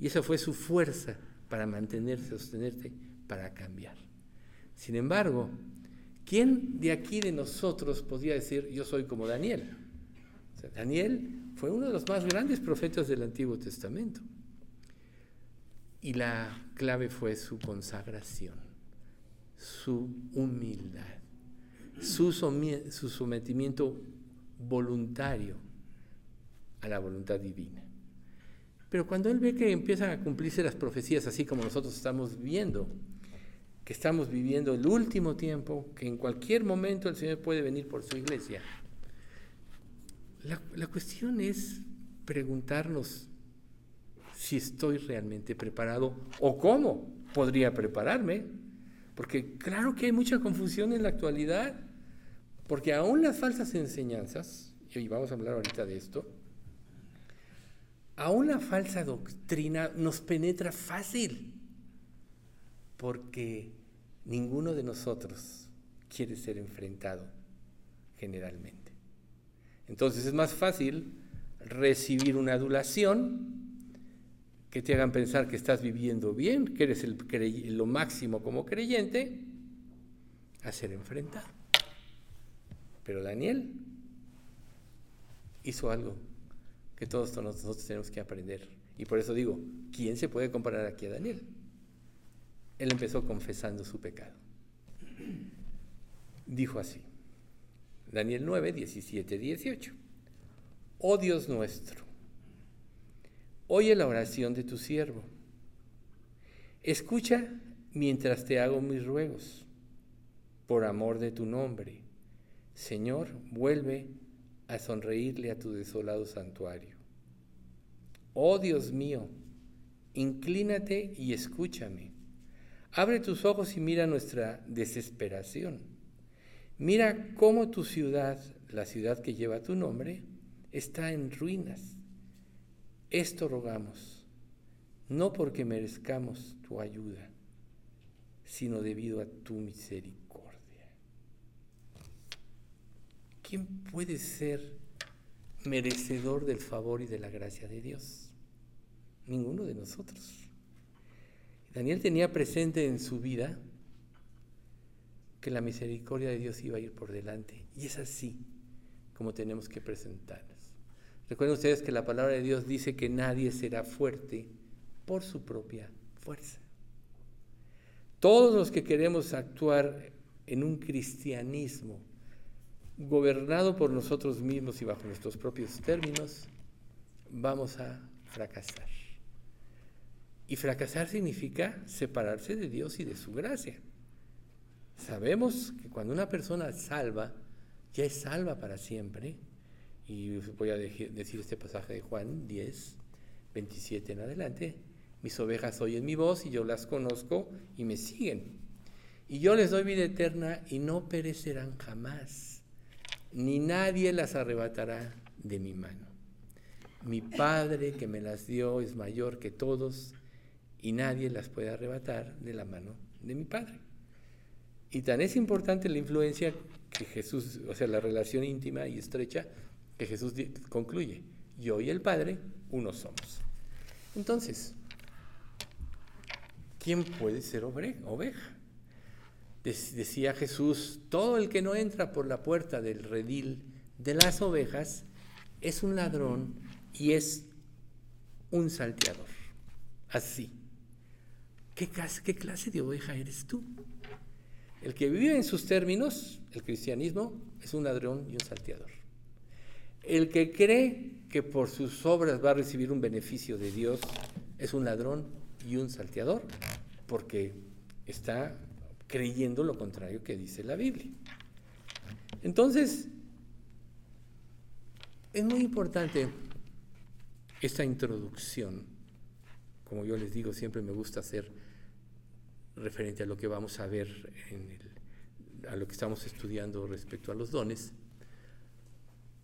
y esa fue su fuerza para mantenerse, sostenerte, para cambiar. Sin embargo, ¿quién de aquí de nosotros podía decir yo soy como Daniel? Daniel fue uno de los más grandes profetas del Antiguo Testamento. Y la clave fue su consagración, su humildad, su, sometimiento voluntario a la voluntad divina. Pero cuando él ve que empiezan a cumplirse las profecías así como nosotros estamos viendo, que estamos viviendo el último tiempo, que en cualquier momento el Señor puede venir por su iglesia, la cuestión es preguntarnos si estoy realmente preparado o cómo podría prepararme, porque claro que hay mucha confusión en la actualidad, porque aún las falsas enseñanzas, y vamos a hablar ahorita de esto, a una falsa doctrina nos penetra fácil, porque ninguno de nosotros quiere ser enfrentado generalmente. Entonces es más fácil recibir una adulación que te hagan pensar que estás viviendo bien, que eres lo máximo como creyente, a ser enfrentado. Pero Daniel hizo algo que todos nosotros tenemos que aprender. Y por eso digo, ¿quién se puede comparar aquí a Daniel? Él empezó confesando su pecado. Dijo así, Daniel 9, 17, 18. Oh Dios nuestro, oye la oración de tu siervo. Escucha mientras te hago mis ruegos, por amor de tu nombre. Señor, vuelve a sonreírle a tu desolado santuario. Oh Dios mío, inclínate y escúchame. Abre tus ojos y mira nuestra desesperación. Mira cómo tu ciudad, la ciudad que lleva tu nombre, está en ruinas. Esto rogamos, no porque merezcamos tu ayuda, sino debido a tu misericordia. ¿quién puede ser merecedor del favor y de la gracia de Dios? Ninguno de nosotros. Daniel tenía presente en su vida que la misericordia de Dios iba a ir por delante. Y es así como tenemos que presentarnos. Recuerden ustedes que la palabra de Dios dice que nadie será fuerte por su propia fuerza. Todos los que queremos actuar en un cristianismo gobernado por nosotros mismos y bajo nuestros propios términos, vamos a fracasar. Y fracasar significa separarse de Dios y de su gracia. Sabemos que cuando una persona salva, ya es salva para siempre. Y voy a decir este pasaje de Juan 10, 27 en adelante. Mis ovejas oyen mi voz y yo las conozco y me siguen. Y yo les doy vida eterna y no perecerán jamás, ni nadie las arrebatará de mi mano. Mi Padre que me las dio es mayor que todos y nadie las puede arrebatar de la mano de mi Padre. Y tan es importante la influencia que Jesús, o sea, la relación íntima y estrecha que Jesús concluye. Yo y el Padre, uno somos. Entonces, ¿quién puede ser oveja? Decía Jesús, todo el que no entra por la puerta del redil de las ovejas es un ladrón y es un salteador. Así. ¿Qué ¿Qué clase de oveja eres tú? El que vive en sus términos, el cristianismo, es un ladrón y un salteador. El que cree que por sus obras va a recibir un beneficio de Dios es un ladrón y un salteador, porque está creyendo lo contrario que dice la Biblia. Entonces, es muy importante esta introducción. Como yo les digo, siempre me gusta hacer referente a lo que vamos a ver, a lo que estamos estudiando respecto a los dones,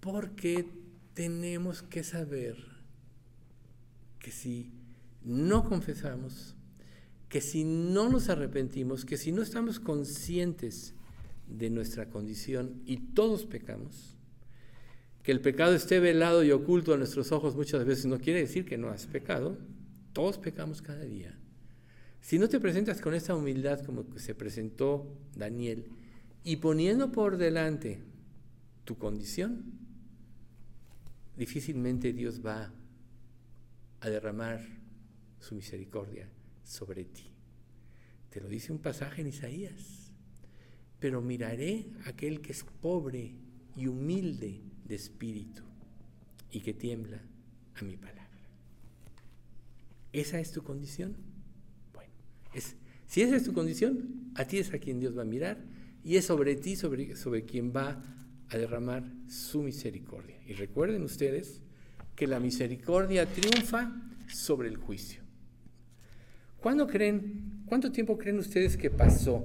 porque tenemos que saber que si no confesamos, que si no nos arrepentimos, que si no estamos conscientes de nuestra condición y todos pecamos, que el pecado esté velado y oculto a nuestros ojos muchas veces no quiere decir que no has pecado, todos pecamos cada día. Si no te presentas con esta humildad como se presentó Daniel y poniendo por delante tu condición, difícilmente Dios va a derramar su misericordia sobre ti. Te lo dice un pasaje en Isaías. Pero miraré a aquel que es pobre y humilde de espíritu y que tiembla a mi palabra. ¿Esa es tu condición? si esa es tu condición, a ti es a quien Dios va a mirar y es sobre ti sobre, sobre quien va a derramar su misericordia. Y recuerden ustedes que la misericordia triunfa sobre el juicio. ¿Cuándo creen, cuánto tiempo creen ustedes que pasó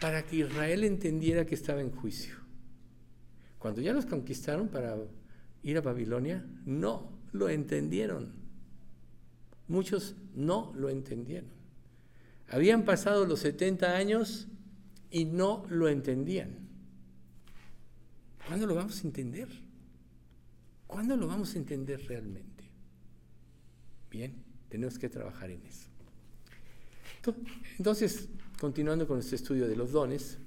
para que Israel entendiera que estaba en juicio? Cuando ya los conquistaron para ir a Babilonia, no lo entendieron. Muchos no lo entendieron. Habían pasado los 70 años y no lo entendían. ¿Cuándo lo vamos a entender? ¿Cuándo lo vamos a entender realmente? Bien, tenemos que trabajar en eso. Entonces, continuando con este estudio de los dones,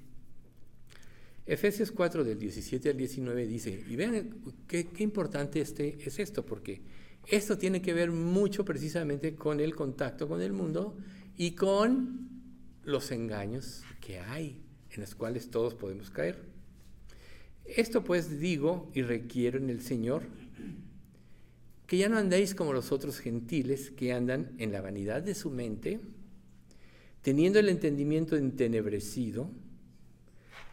Efesios 4 del 17 al 19 dice, y vean qué, qué importante este, es esto, porque esto tiene que ver mucho precisamente con el contacto con el mundo y con los engaños que hay, en los cuales todos podemos caer. Esto pues digo y requiero en el Señor, que ya no andéis como los otros gentiles que andan en la vanidad de su mente, teniendo el entendimiento entenebrecido,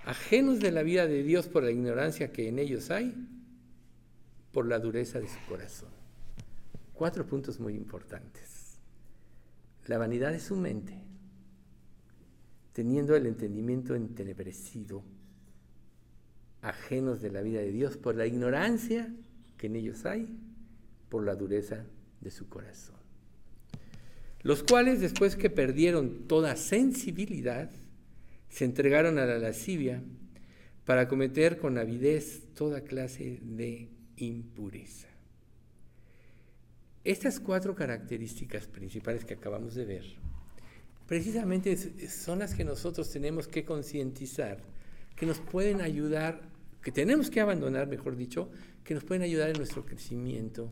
ajenos de la vida de Dios por la ignorancia que en ellos hay, por la dureza de su corazón. Cuatro puntos muy importantes. La vanidad de su mente, teniendo el entendimiento entenebrecido, ajenos de la vida de Dios por la ignorancia que en ellos hay, por la dureza de su corazón. Los cuales, después que perdieron toda sensibilidad, se entregaron a la lascivia para cometer con avidez toda clase de impureza. Estas cuatro características principales que acabamos de ver, precisamente son las que nosotros tenemos que concientizar, que nos pueden ayudar, que tenemos que abandonar, mejor dicho, que nos pueden ayudar en nuestro crecimiento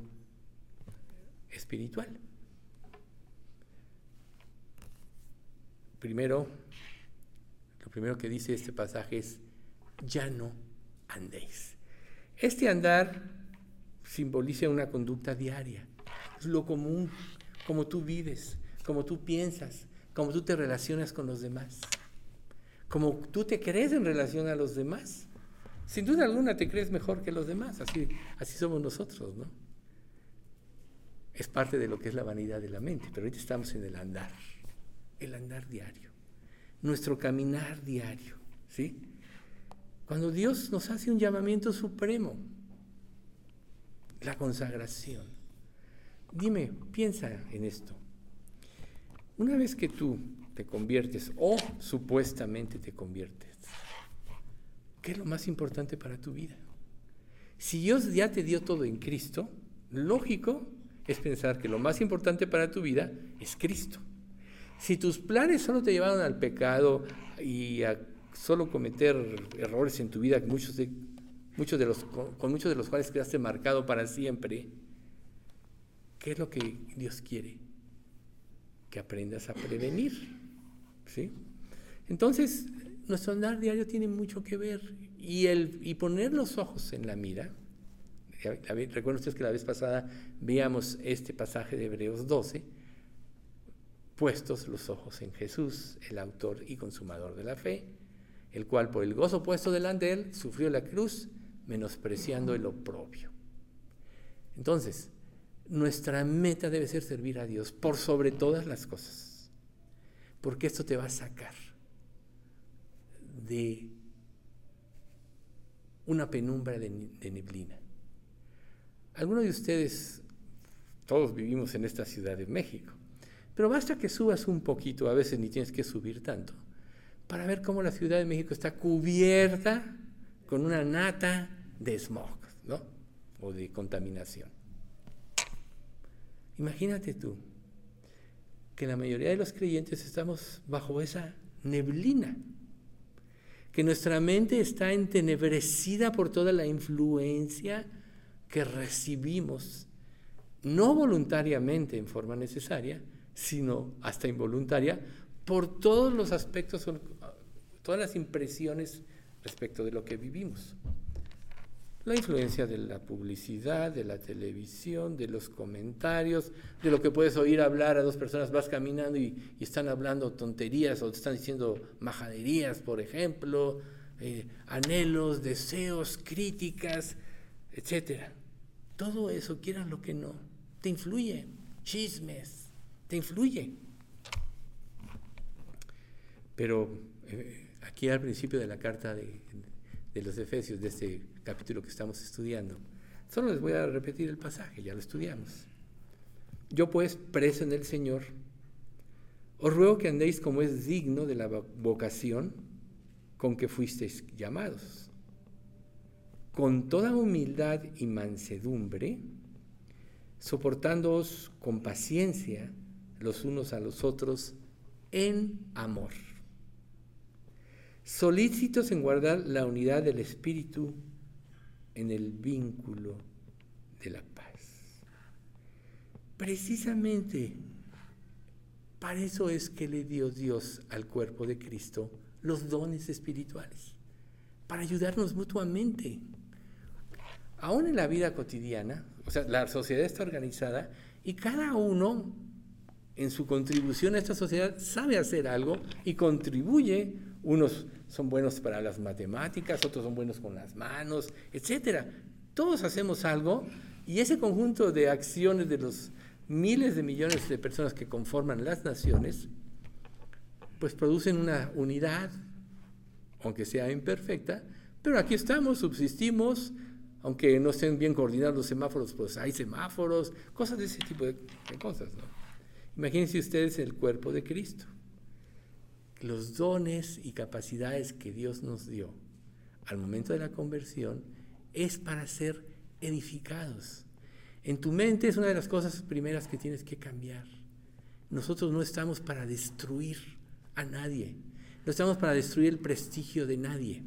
espiritual. Primero, lo primero que dice este pasaje es, ya no andéis. Este andar simboliza una conducta diaria lo común, como tú vives, como tú piensas, como tú te relacionas con los demás, como tú te crees en relación a los demás. Sin duda alguna te crees mejor que los demás, así, así somos nosotros, ¿no? es parte de lo que es la vanidad de la mente, pero ahorita estamos en el andar, el andar diario, nuestro caminar diario, ¿sí? Cuando Dios nos hace un llamamiento supremo, la consagración. Dime, piensa en esto. Una vez que tú te conviertes o supuestamente te conviertes, ¿qué es lo más importante para tu vida? Si Dios ya te dio todo en Cristo, lógico es pensar que lo más importante para tu vida es Cristo. Si tus planes solo te llevaron al pecado y a solo cometer errores en tu vida, muchos de, muchos de los, con muchos de los cuales quedaste marcado para siempre, ¿qué es lo que Dios quiere? Que aprendas a prevenir. ¿sí? Entonces, nuestro andar diario tiene mucho que ver y, el, y poner los ojos en la mira. Recuerden ustedes que la vez pasada veíamos este pasaje de Hebreos 12, puestos los ojos en Jesús, el autor y consumador de la fe, el cual por el gozo puesto delante de él sufrió la cruz, menospreciando el oprobio. Entonces, nuestra meta debe ser servir a Dios por sobre todas las cosas, porque esto te va a sacar de una penumbra de, neblina. Algunos de ustedes, todos vivimos en esta ciudad de México, pero basta que subas un poquito, a veces ni tienes que subir tanto, para ver cómo la Ciudad de México está cubierta con una nata de smog, ¿no? O de contaminación. Imagínate tú que la mayoría de los creyentes estamos bajo esa neblina, que nuestra mente está entenebrecida por toda la influencia que recibimos, no voluntariamente en forma necesaria, sino hasta involuntaria, por todos los aspectos, todas las impresiones respecto de lo que vivimos. La influencia de la publicidad, de la televisión, de los comentarios, de lo que puedes oír hablar a dos personas, vas caminando y, están hablando tonterías o te están diciendo majaderías, por ejemplo, eh, anhelos, deseos, críticas, etc. Todo eso, quieran lo que no, te influye, chismes, te influye. Pero eh, aquí al principio de la carta de, de los Efesios, de este capítulo que estamos estudiando, solo les voy a repetir el pasaje, ya lo estudiamos. Yo pues, preso en el Señor, os ruego que andéis como es digno de la vocación con que fuisteis llamados, con toda humildad y mansedumbre, soportándoos con paciencia los unos a los otros en amor. Solícitos en guardar la unidad del espíritu en el vínculo de la paz. Precisamente para eso es que le dio Dios al cuerpo de Cristo los dones espirituales, para ayudarnos mutuamente. Aún en la vida cotidiana, o sea, la sociedad está organizada y cada uno en su contribución a esta sociedad sabe hacer algo y contribuye unos son buenos para las matemáticas, otros son buenos con las manos, etc. Todos hacemos algo y ese conjunto de acciones de los miles de millones de personas que conforman las naciones, pues producen una unidad, aunque sea imperfecta, pero aquí estamos, subsistimos, aunque no estén bien coordinados los semáforos, pues hay semáforos, cosas de ese tipo de, cosas. Imagínense ustedes el cuerpo de Cristo los dones y capacidades que Dios nos dio al momento de la conversión es para ser edificados. En tu mente es una de las cosas primeras que tienes que cambiar. Nosotros no estamos para destruir a nadie, no estamos para destruir el prestigio de nadie,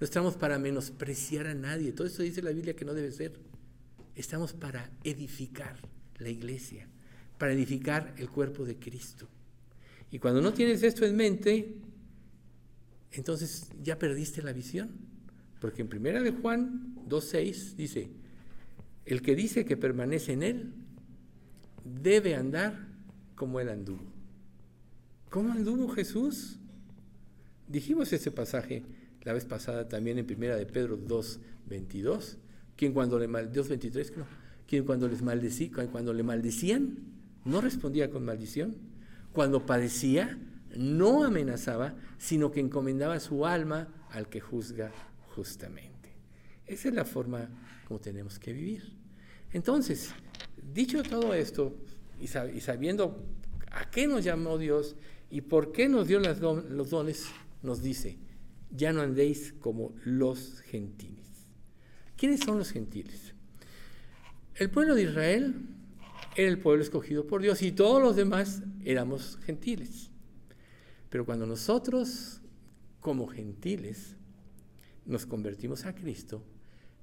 no estamos para menospreciar a nadie. Todo esto dice la Biblia que no debe ser. Estamos para edificar la iglesia, para edificar el cuerpo de Cristo. Y cuando no tienes esto en mente, entonces ya perdiste la visión. Porque en primera de Juan 2.6 dice, el que dice que permanece en él debe andar como él anduvo. ¿Cómo anduvo Jesús? Dijimos ese pasaje la vez pasada también en primera de Pedro 2.22, quien cuando le 23, quien cuando, les maldecí, cuando le maldecían no respondía con maldición, cuando padecía no amenazaba, sino que encomendaba su alma al que juzga justamente. Esa es la forma como tenemos que vivir. Entonces, dicho todo esto y, sabiendo a qué nos llamó Dios y por qué nos dio los dones, nos dice, ya no andéis como los gentiles. ¿Quiénes son los gentiles? El pueblo de Israel era el pueblo escogido por Dios y todos los demás éramos gentiles. Pero cuando nosotros, como gentiles, nos convertimos a Cristo,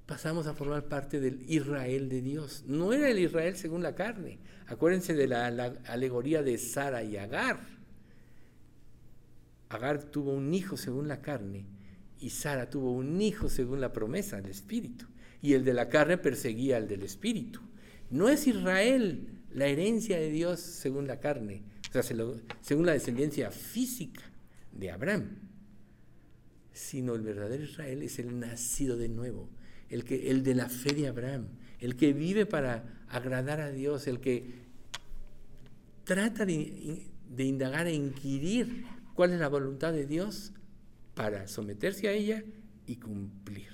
pasamos a formar parte del Israel de Dios. No era el Israel según la carne. Acuérdense de la, alegoría de Sara y Agar. Agar tuvo un hijo según la carne y Sara tuvo un hijo según la promesa, el Espíritu. Y el de la carne perseguía al del Espíritu. No es Israel la herencia de Dios según la carne, o sea, según la descendencia física de Abraham, sino el verdadero Israel es el nacido de nuevo, el, que, el de la fe de Abraham, el que vive para agradar a Dios, el que trata de, de indagar e inquirir cuál es la voluntad de Dios para someterse a ella y cumplir.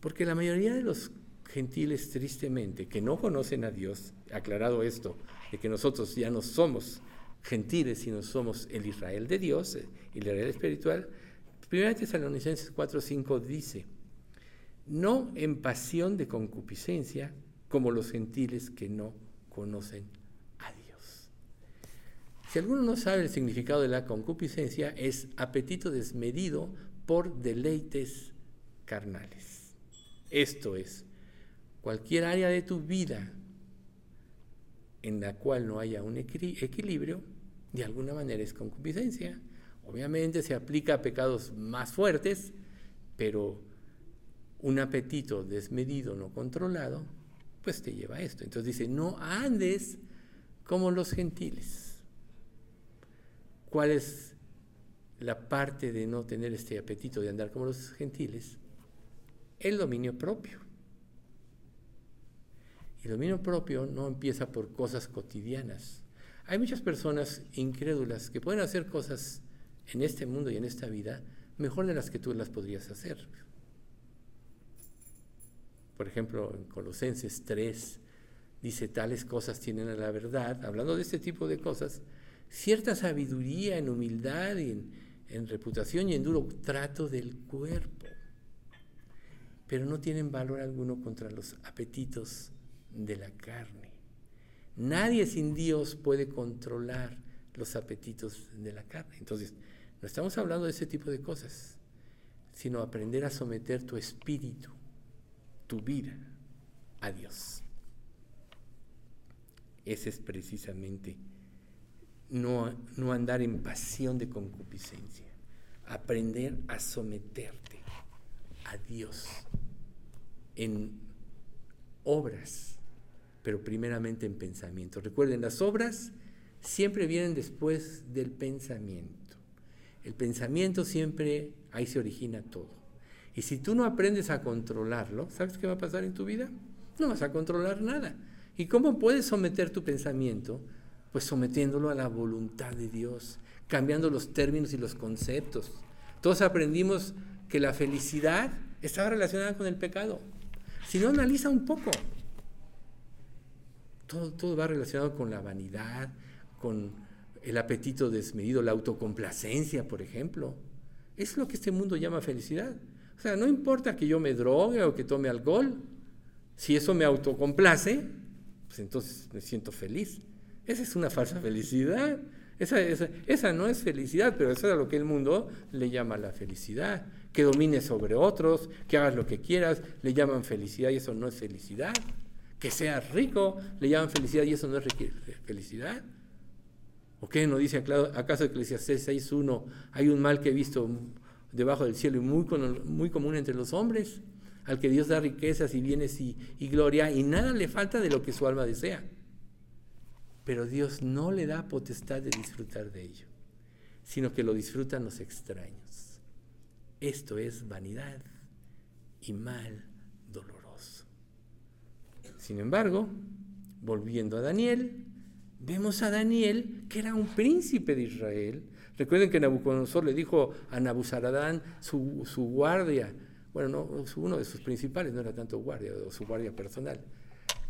Porque la mayoría de los gentiles, tristemente, que no conocen a Dios, aclarado esto, de que nosotros ya no somos gentiles, sino somos el Israel de Dios, el Israel espiritual, 1 Tesalonicenses 4:5 dice, no en pasión de concupiscencia como los gentiles que no conocen a Dios. Si alguno no sabe el significado de la concupiscencia, es apetito desmedido por deleites carnales. Esto es, cualquier área de tu vida en la cual no haya un equilibrio, de alguna manera es concupiscencia. Obviamente se aplica a pecados más fuertes, pero un apetito desmedido, no controlado, pues te lleva a esto. Entonces dice, no andes como los gentiles. ¿Cuál es la parte de no tener este apetito de andar como los gentiles? El dominio propio. El dominio propio no empieza por cosas cotidianas. Hay muchas personas incrédulas que pueden hacer cosas en este mundo y en esta vida mejor de las que tú las podrías hacer. Por ejemplo, en Colosenses 3 dice, tales cosas tienen a la verdad, hablando de este tipo de cosas, cierta sabiduría en humildad y en, en reputación y en duro trato del cuerpo, pero no tienen valor alguno contra los apetitos de la carne. Nadie sin Dios puede controlar los apetitos de la carne. Entonces, no estamos hablando de ese tipo de cosas, sino aprender a someter tu espíritu, tu vida, a Dios. Ese es precisamente no, no andar en pasión de concupiscencia, aprender a someterte a Dios en obras pero primeramente en pensamiento. Recuerden, las obras siempre vienen después del pensamiento. El pensamiento siempre, ahí se origina todo. Y si tú no aprendes a controlarlo, ¿sabes qué va a pasar en tu vida? No vas a controlar nada. ¿Y cómo puedes someter tu pensamiento? Pues sometiéndolo a la voluntad de Dios, cambiando los términos y los conceptos. Todos aprendimos que la felicidad estaba relacionada con el pecado. Si no, analiza un poco. Todo, va relacionado con la vanidad, con el apetito desmedido, la autocomplacencia, por ejemplo. Es lo que este mundo llama felicidad. O sea, no importa que yo me drogue o que tome alcohol, si eso me autocomplace, pues entonces me siento feliz. Esa es una falsa felicidad. Esa, esa, no es felicidad, pero eso es lo que el mundo le llama la felicidad. Que domines sobre otros, que hagas lo que quieras, le llaman felicidad y eso no es felicidad que seas rico, le llaman felicidad y eso no es felicidad. ¿O qué nos dice acaso Eclesiastes 6.1? Hay un mal que he visto debajo del cielo y muy, muy común entre los hombres, al que Dios da riquezas y bienes y gloria y nada le falta de lo que su alma desea. Pero Dios no le da potestad de disfrutar de ello, sino que lo disfrutan los extraños. Esto es vanidad y mal Sin embargo, volviendo a Daniel, vemos a Daniel que era un príncipe de Israel. Recuerden que Nabucodonosor le dijo a Nabuzaradán, su, su guardia, bueno, no, uno de sus principales, no era tanto guardia, o su guardia personal.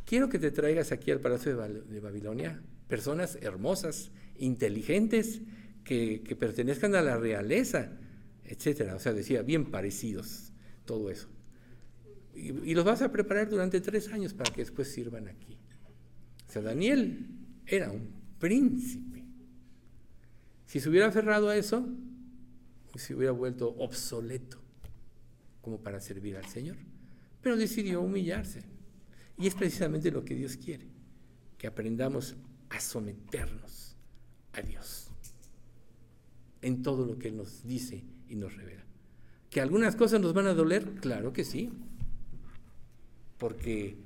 Quiero que te traigas aquí al Palacio de, Babilonia personas hermosas, inteligentes, que, pertenezcan a la realeza, etcétera. O sea, decía, bien parecidos, todo eso. Y, los vas a preparar durante tres años para que después sirvan aquí. O sea, Daniel era un príncipe. Si se hubiera aferrado a eso, se hubiera vuelto obsoleto como para servir al Señor. Pero decidió humillarse. Y es precisamente lo que Dios quiere, que aprendamos a someternos a Dios en todo lo que Él nos dice y nos revela. ¿Que algunas cosas nos van a doler? Claro que sí. Porque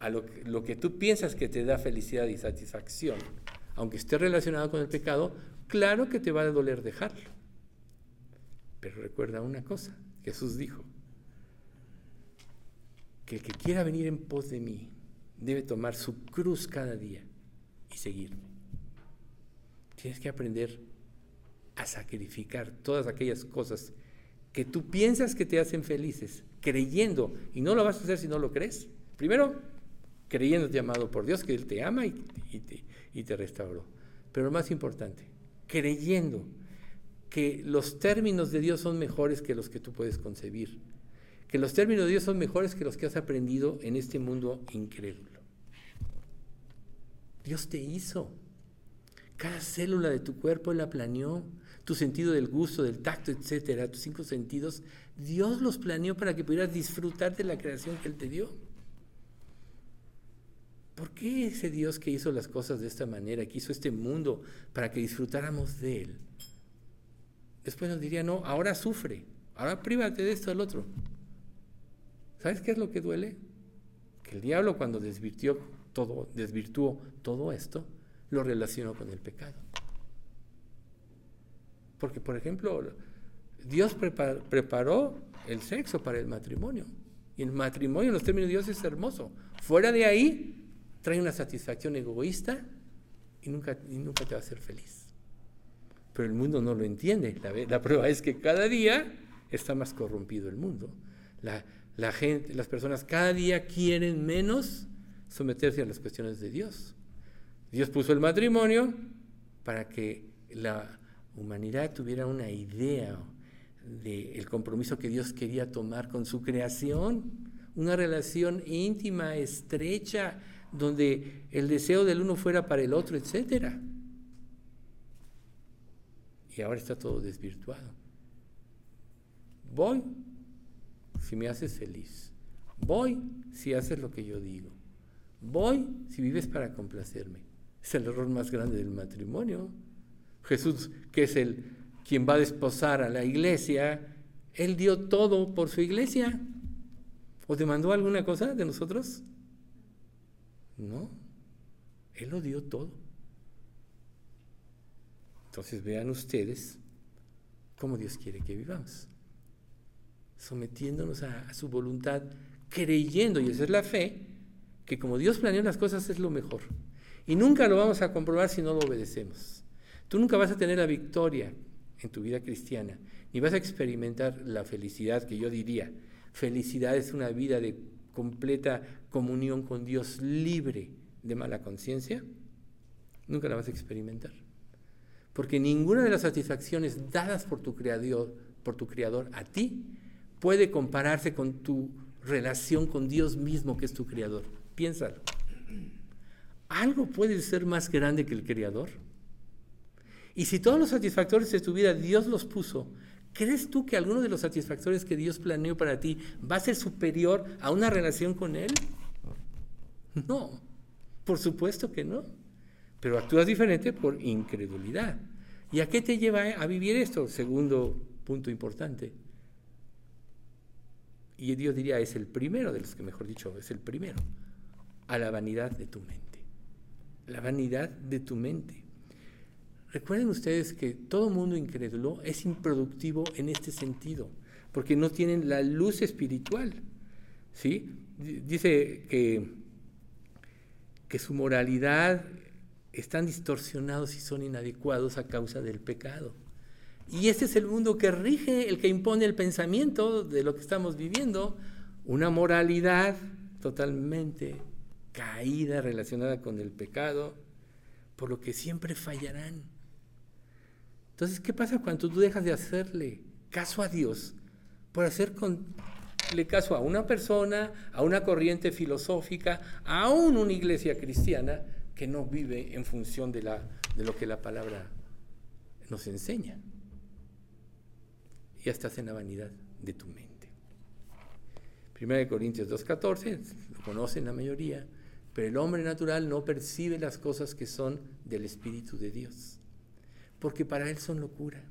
a lo, que tú piensas que te da felicidad y satisfacción, aunque esté relacionado con el pecado, claro que te va a doler dejarlo. Pero recuerda una cosa, Jesús dijo, que el que quiera venir en pos de mí debe tomar su cruz cada día y seguirme. Tienes que aprender a sacrificar todas aquellas cosas que tú piensas que te hacen felices, creyendo, y no lo vas a hacer si no lo crees. Primero, creyéndote amado por Dios, que Él te ama y, te, y te restauró. Pero lo más importante, creyendo que los términos de Dios son mejores que los que tú puedes concebir que los términos de Dios son mejores que los que has aprendido en este mundo incrédulo. Dios te hizo. Cada célula de tu cuerpo la planeó. Tu sentido del gusto, del tacto, etcétera, tus cinco sentidos, Dios los planeó para que pudieras disfrutar de la creación que Él te dio. ¿Por qué ese Dios que hizo las cosas de esta manera, que hizo este mundo para que disfrutáramos de Él? Después nos diría, no, ahora sufre, ahora prívate de esto al otro. ¿Sabes qué es lo que duele? Que el diablo cuando desvirtió todo, desvirtuó todo esto, lo relacionó con el pecado. Porque, por ejemplo, Dios preparó el sexo para el matrimonio. Y el matrimonio, en los términos de Dios, es hermoso. Fuera de ahí, trae una satisfacción egoísta y nunca, nunca te va a hacer feliz. Pero el mundo no lo entiende. La, la prueba es que cada día está más corrompido el mundo. La, la gente, las personas cada día quieren menos someterse a las cuestiones de Dios. Dios puso el matrimonio para que la humanidad tuviera una idea del compromiso que Dios quería tomar con su creación, una relación íntima, estrecha, donde el deseo del uno fuera para el otro, etc. Y ahora está todo desvirtuado. Voy si me haces feliz. Voy si haces lo que yo digo. Voy si vives para complacerme. Es el error más grande del matrimonio. Jesús, que es el quien va a desposar a la iglesia, él dio todo por su iglesia. ¿O demandó alguna cosa de nosotros? No. Él lo dio todo. Entonces vean ustedes cómo Dios quiere que vivamos sometiéndonos a, su voluntad, creyendo, y esa es la fe, que como Dios planeó las cosas es lo mejor. Y nunca lo vamos a comprobar si no lo obedecemos. Tú nunca vas a tener la victoria en tu vida cristiana, ni vas a experimentar la felicidad que yo diría. Felicidad es una vida de completa comunión con Dios libre de mala conciencia. Nunca la vas a experimentar. Porque ninguna de las satisfacciones dadas por tu creador, por tu creador a ti puede compararse con tu relación con Dios mismo, que es tu creador. Piénsalo. ¿Algo puede ser más grande que el creador? Y si todos los satisfactores de tu vida Dios los puso, ¿crees tú que alguno de los satisfactores que Dios planeó para ti va a ser superior a una relación con Él? No, por supuesto que no. Pero actúas diferente por incredulidad. ¿Y a qué te lleva a vivir esto? Segundo punto importante y Dios diría, es el primero de los que, mejor dicho, es el primero, a la vanidad de tu mente. La vanidad de tu mente. Recuerden ustedes que todo mundo incrédulo es improductivo en este sentido, porque no tienen la luz espiritual. ¿sí? Dice que que su moralidad están distorsionados y son inadecuados a causa del pecado. Y este es el mundo que rige, el que impone el pensamiento de lo que estamos viviendo, una moralidad totalmente caída relacionada con el pecado, por lo que siempre fallarán. Entonces, ¿qué pasa cuando tú dejas de hacerle caso a Dios por hacerle caso a una persona, a una corriente filosófica, aún una iglesia cristiana que no vive en función de, de lo que la palabra nos enseña? Ya estás en la vanidad de tu mente. Primera de Corintios 2.14, lo conocen la mayoría, pero el hombre natural no percibe las cosas que son del Espíritu de Dios, porque para él son locura.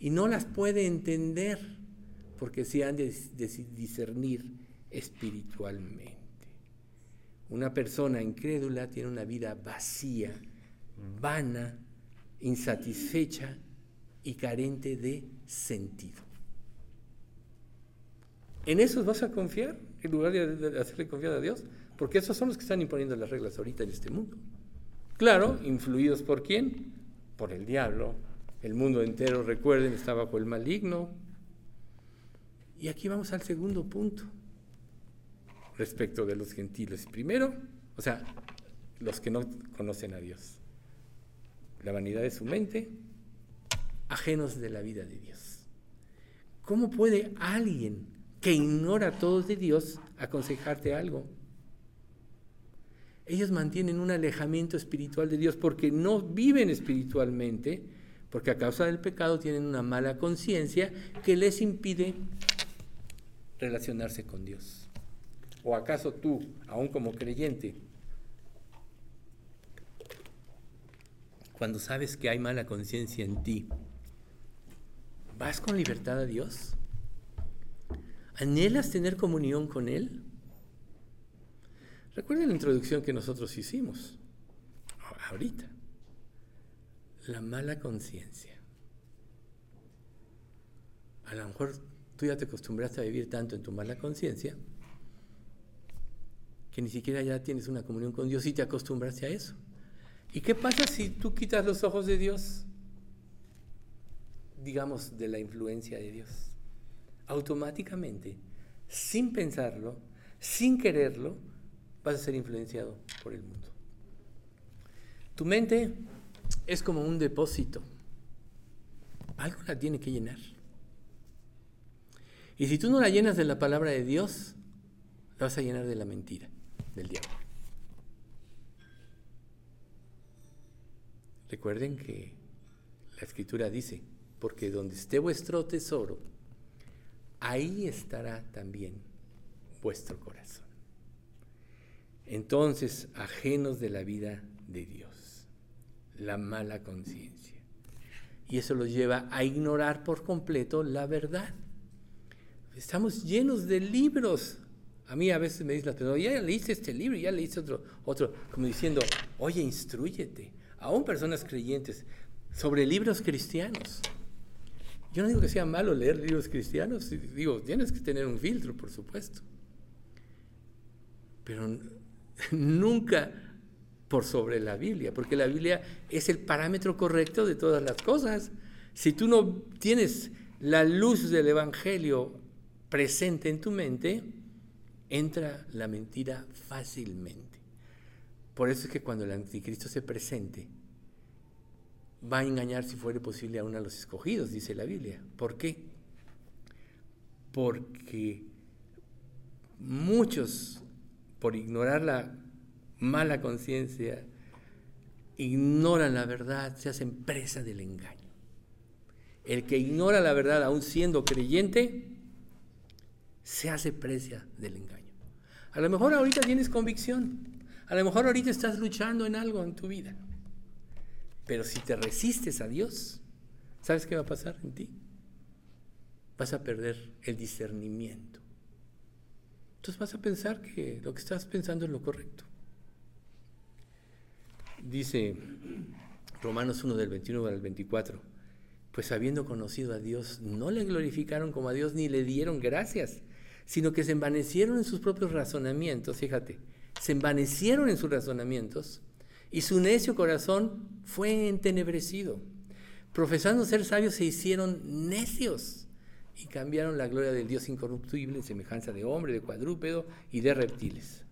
Y no las puede entender, porque se han de, discernir espiritualmente. Una persona incrédula tiene una vida vacía, vana, insatisfecha y carente de sentido. ¿En esos vas a confiar en lugar de hacerle confiar a Dios? Porque esos son los que están imponiendo las reglas ahorita en este mundo. Claro, influidos por quién? Por el diablo. El mundo entero, recuerden, está bajo el maligno. Y aquí vamos al segundo punto respecto de los gentiles. Primero, o sea, los que no conocen a Dios. La vanidad de su mente, ajenos de la vida de Dios. ¿Cómo puede alguien que ignora todo de Dios aconsejarte algo? Ellos mantienen un alejamiento espiritual de Dios porque no viven espiritualmente, porque a causa del pecado tienen una mala conciencia que les impide relacionarse con Dios. ¿O acaso tú, aún como creyente, cuando sabes que hay mala conciencia en ti, vas con libertad a Dios? ¿Anhelas tener comunión con Él? Recuerden la introducción que nosotros hicimos ahorita. La mala conciencia. A lo mejor tú ya te acostumbraste a vivir tanto en tu mala conciencia que ni siquiera ya tienes una comunión con Dios y te acostumbraste a eso. ¿Y qué pasa si tú quitas los ojos de Dios? Digamos, de la influencia de Dios. Automáticamente, sin pensarlo, sin quererlo, vas a ser influenciado por el mundo. Tu mente es como un depósito. Algo la tiene que llenar. Y si tú no la llenas de la palabra de Dios, la vas a llenar de la mentira, del diablo. Recuerden que la escritura dice, porque donde esté vuestro tesoro, ahí estará también vuestro corazón entonces ajenos de la vida de Dios, la mala conciencia. Y eso los lleva a ignorar por completo la verdad. Estamos llenos de libros. A mí a veces me dicen, pero ya leíste este libro, ya leíste otro, otro, como diciendo, oye, instruyete. Aún personas creyentes sobre libros cristianos. Yo no digo que sea malo leer libros cristianos, digo, tienes que tener un filtro, por supuesto. Pero nunca por sobre la Biblia, porque la Biblia es el parámetro correcto de todas las cosas. Si tú no tienes la luz del Evangelio presente en tu mente, entra la mentira fácilmente. Por eso es que cuando el anticristo se presente, va a engañar si fuere posible a uno de los escogidos, dice la Biblia. ¿Por qué? Porque muchos por ignorar la mala conciencia, ignoran la verdad, se hacen presa del engaño. El que ignora la verdad, aún siendo creyente, se hace presa del engaño. A lo mejor ahorita tienes convicción, a lo mejor ahorita estás luchando en algo en tu vida, pero si te resistes a Dios, ¿sabes qué va a pasar en ti? Vas a perder el discernimiento entonces vas a pensar que lo que estás pensando es lo correcto. Dice Romanos 1 del 21 al 24, pues habiendo conocido a Dios, no le glorificaron como a Dios ni le dieron gracias, sino que se envanecieron en sus propios razonamientos, fíjate, se envanecieron en sus razonamientos y su necio corazón fue entenebrecido. Profesando ser sabios se hicieron necios y cambiaron la gloria del Dios incorruptible en semejanza de hombre, de cuadrúpedo y de reptiles.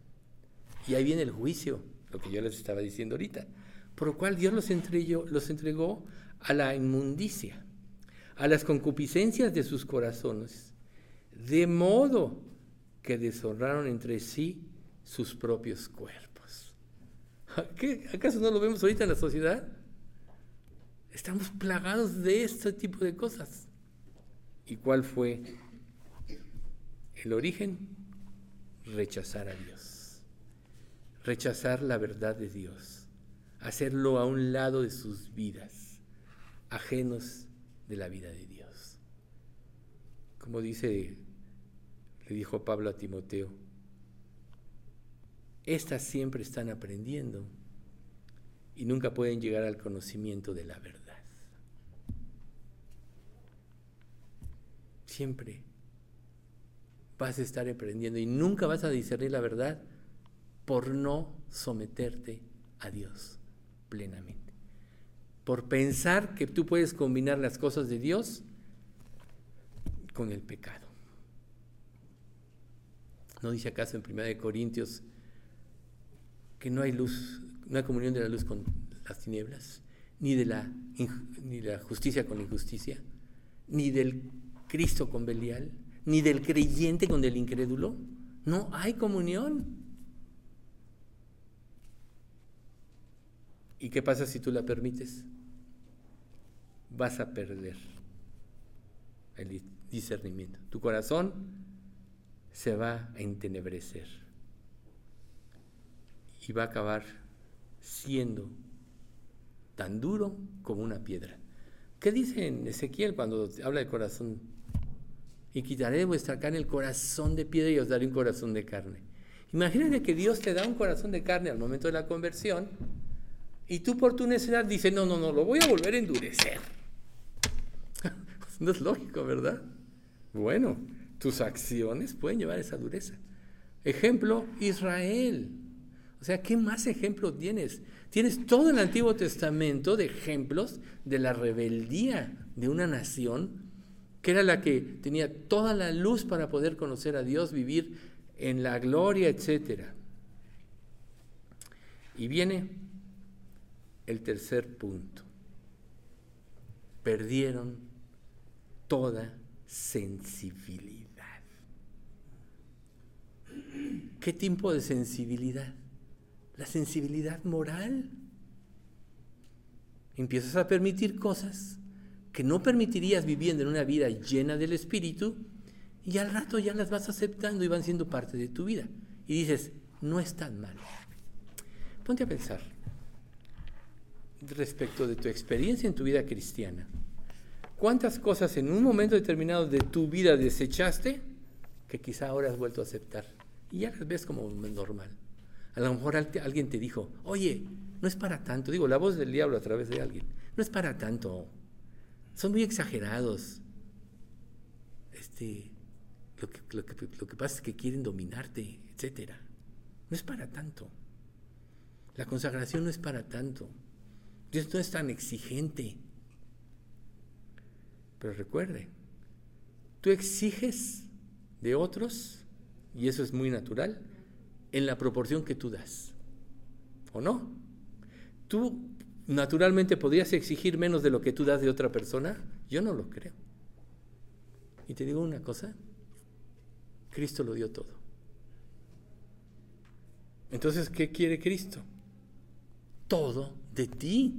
Y ahí viene el juicio, lo que yo les estaba diciendo ahorita, por lo cual Dios los entregó, los entregó a la inmundicia, a las concupiscencias de sus corazones, de modo que deshonraron entre sí sus propios cuerpos. ¿Acaso no lo vemos ahorita en la sociedad? Estamos plagados de este tipo de cosas. ¿Y cuál fue el origen? Rechazar a Dios. Rechazar la verdad de Dios. Hacerlo a un lado de sus vidas, ajenos de la vida de Dios. Como dice, le dijo Pablo a Timoteo, estas siempre están aprendiendo y nunca pueden llegar al conocimiento de la verdad. Siempre vas a estar aprendiendo y nunca vas a discernir la verdad por no someterte a Dios plenamente. Por pensar que tú puedes combinar las cosas de Dios con el pecado. ¿No dice acaso en 1 Corintios que no hay luz, no hay comunión de la luz con las tinieblas, ni de la, ni la justicia con la injusticia, ni del Cristo con Belial, ni del creyente con el incrédulo. No hay comunión. ¿Y qué pasa si tú la permites? Vas a perder el discernimiento. Tu corazón se va a entenebrecer y va a acabar siendo tan duro como una piedra. ¿Qué dice en Ezequiel cuando habla de corazón y quitaré de vuestra carne el corazón de piedra y os daré un corazón de carne. Imagínate que Dios te da un corazón de carne al momento de la conversión y tú por tu necesidad dices, no, no, no, lo voy a volver a endurecer. no es lógico, ¿verdad? Bueno, tus acciones pueden llevar a esa dureza. Ejemplo, Israel. O sea, ¿qué más ejemplo tienes? Tienes todo el Antiguo Testamento de ejemplos de la rebeldía de una nación que era la que tenía toda la luz para poder conocer a Dios, vivir en la gloria, etc. Y viene el tercer punto. Perdieron toda sensibilidad. ¿Qué tipo de sensibilidad? La sensibilidad moral. Empiezas a permitir cosas que no permitirías viviendo en una vida llena del Espíritu, y al rato ya las vas aceptando y van siendo parte de tu vida. Y dices, no es tan malo. Ponte a pensar respecto de tu experiencia en tu vida cristiana. ¿Cuántas cosas en un momento determinado de tu vida desechaste que quizá ahora has vuelto a aceptar? Y ya las ves como normal. A lo mejor alguien te dijo, oye, no es para tanto. Digo, la voz del diablo a través de alguien. No es para tanto son muy exagerados. Este, lo que, lo, que, pasa es que quieren dominarte, etc. No es para tanto. La consagración no es para tanto. Dios no es tan exigente. Pero recuerde, tú exiges de otros, y eso es muy natural, en la proporción que tú das. ¿O no? Tú naturalmente podrías exigir menos de lo que tú das de otra persona? Yo no lo creo. Y te digo una cosa, Cristo lo dio todo. Entonces, ¿qué quiere Cristo? Todo de ti.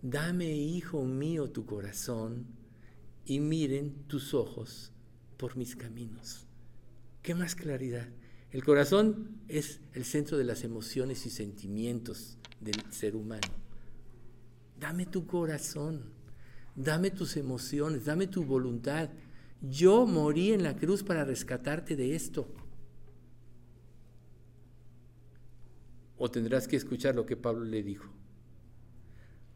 Dame, hijo mío, tu corazón y miren tus ojos por mis caminos. ¿Qué más claridad? El corazón es el centro de las emociones y sentimientos del ser humano. Dame tu corazón, dame tus emociones, dame tu voluntad. Yo morí en la cruz para rescatarte de esto. O tendrás que escuchar lo que Pablo le dijo.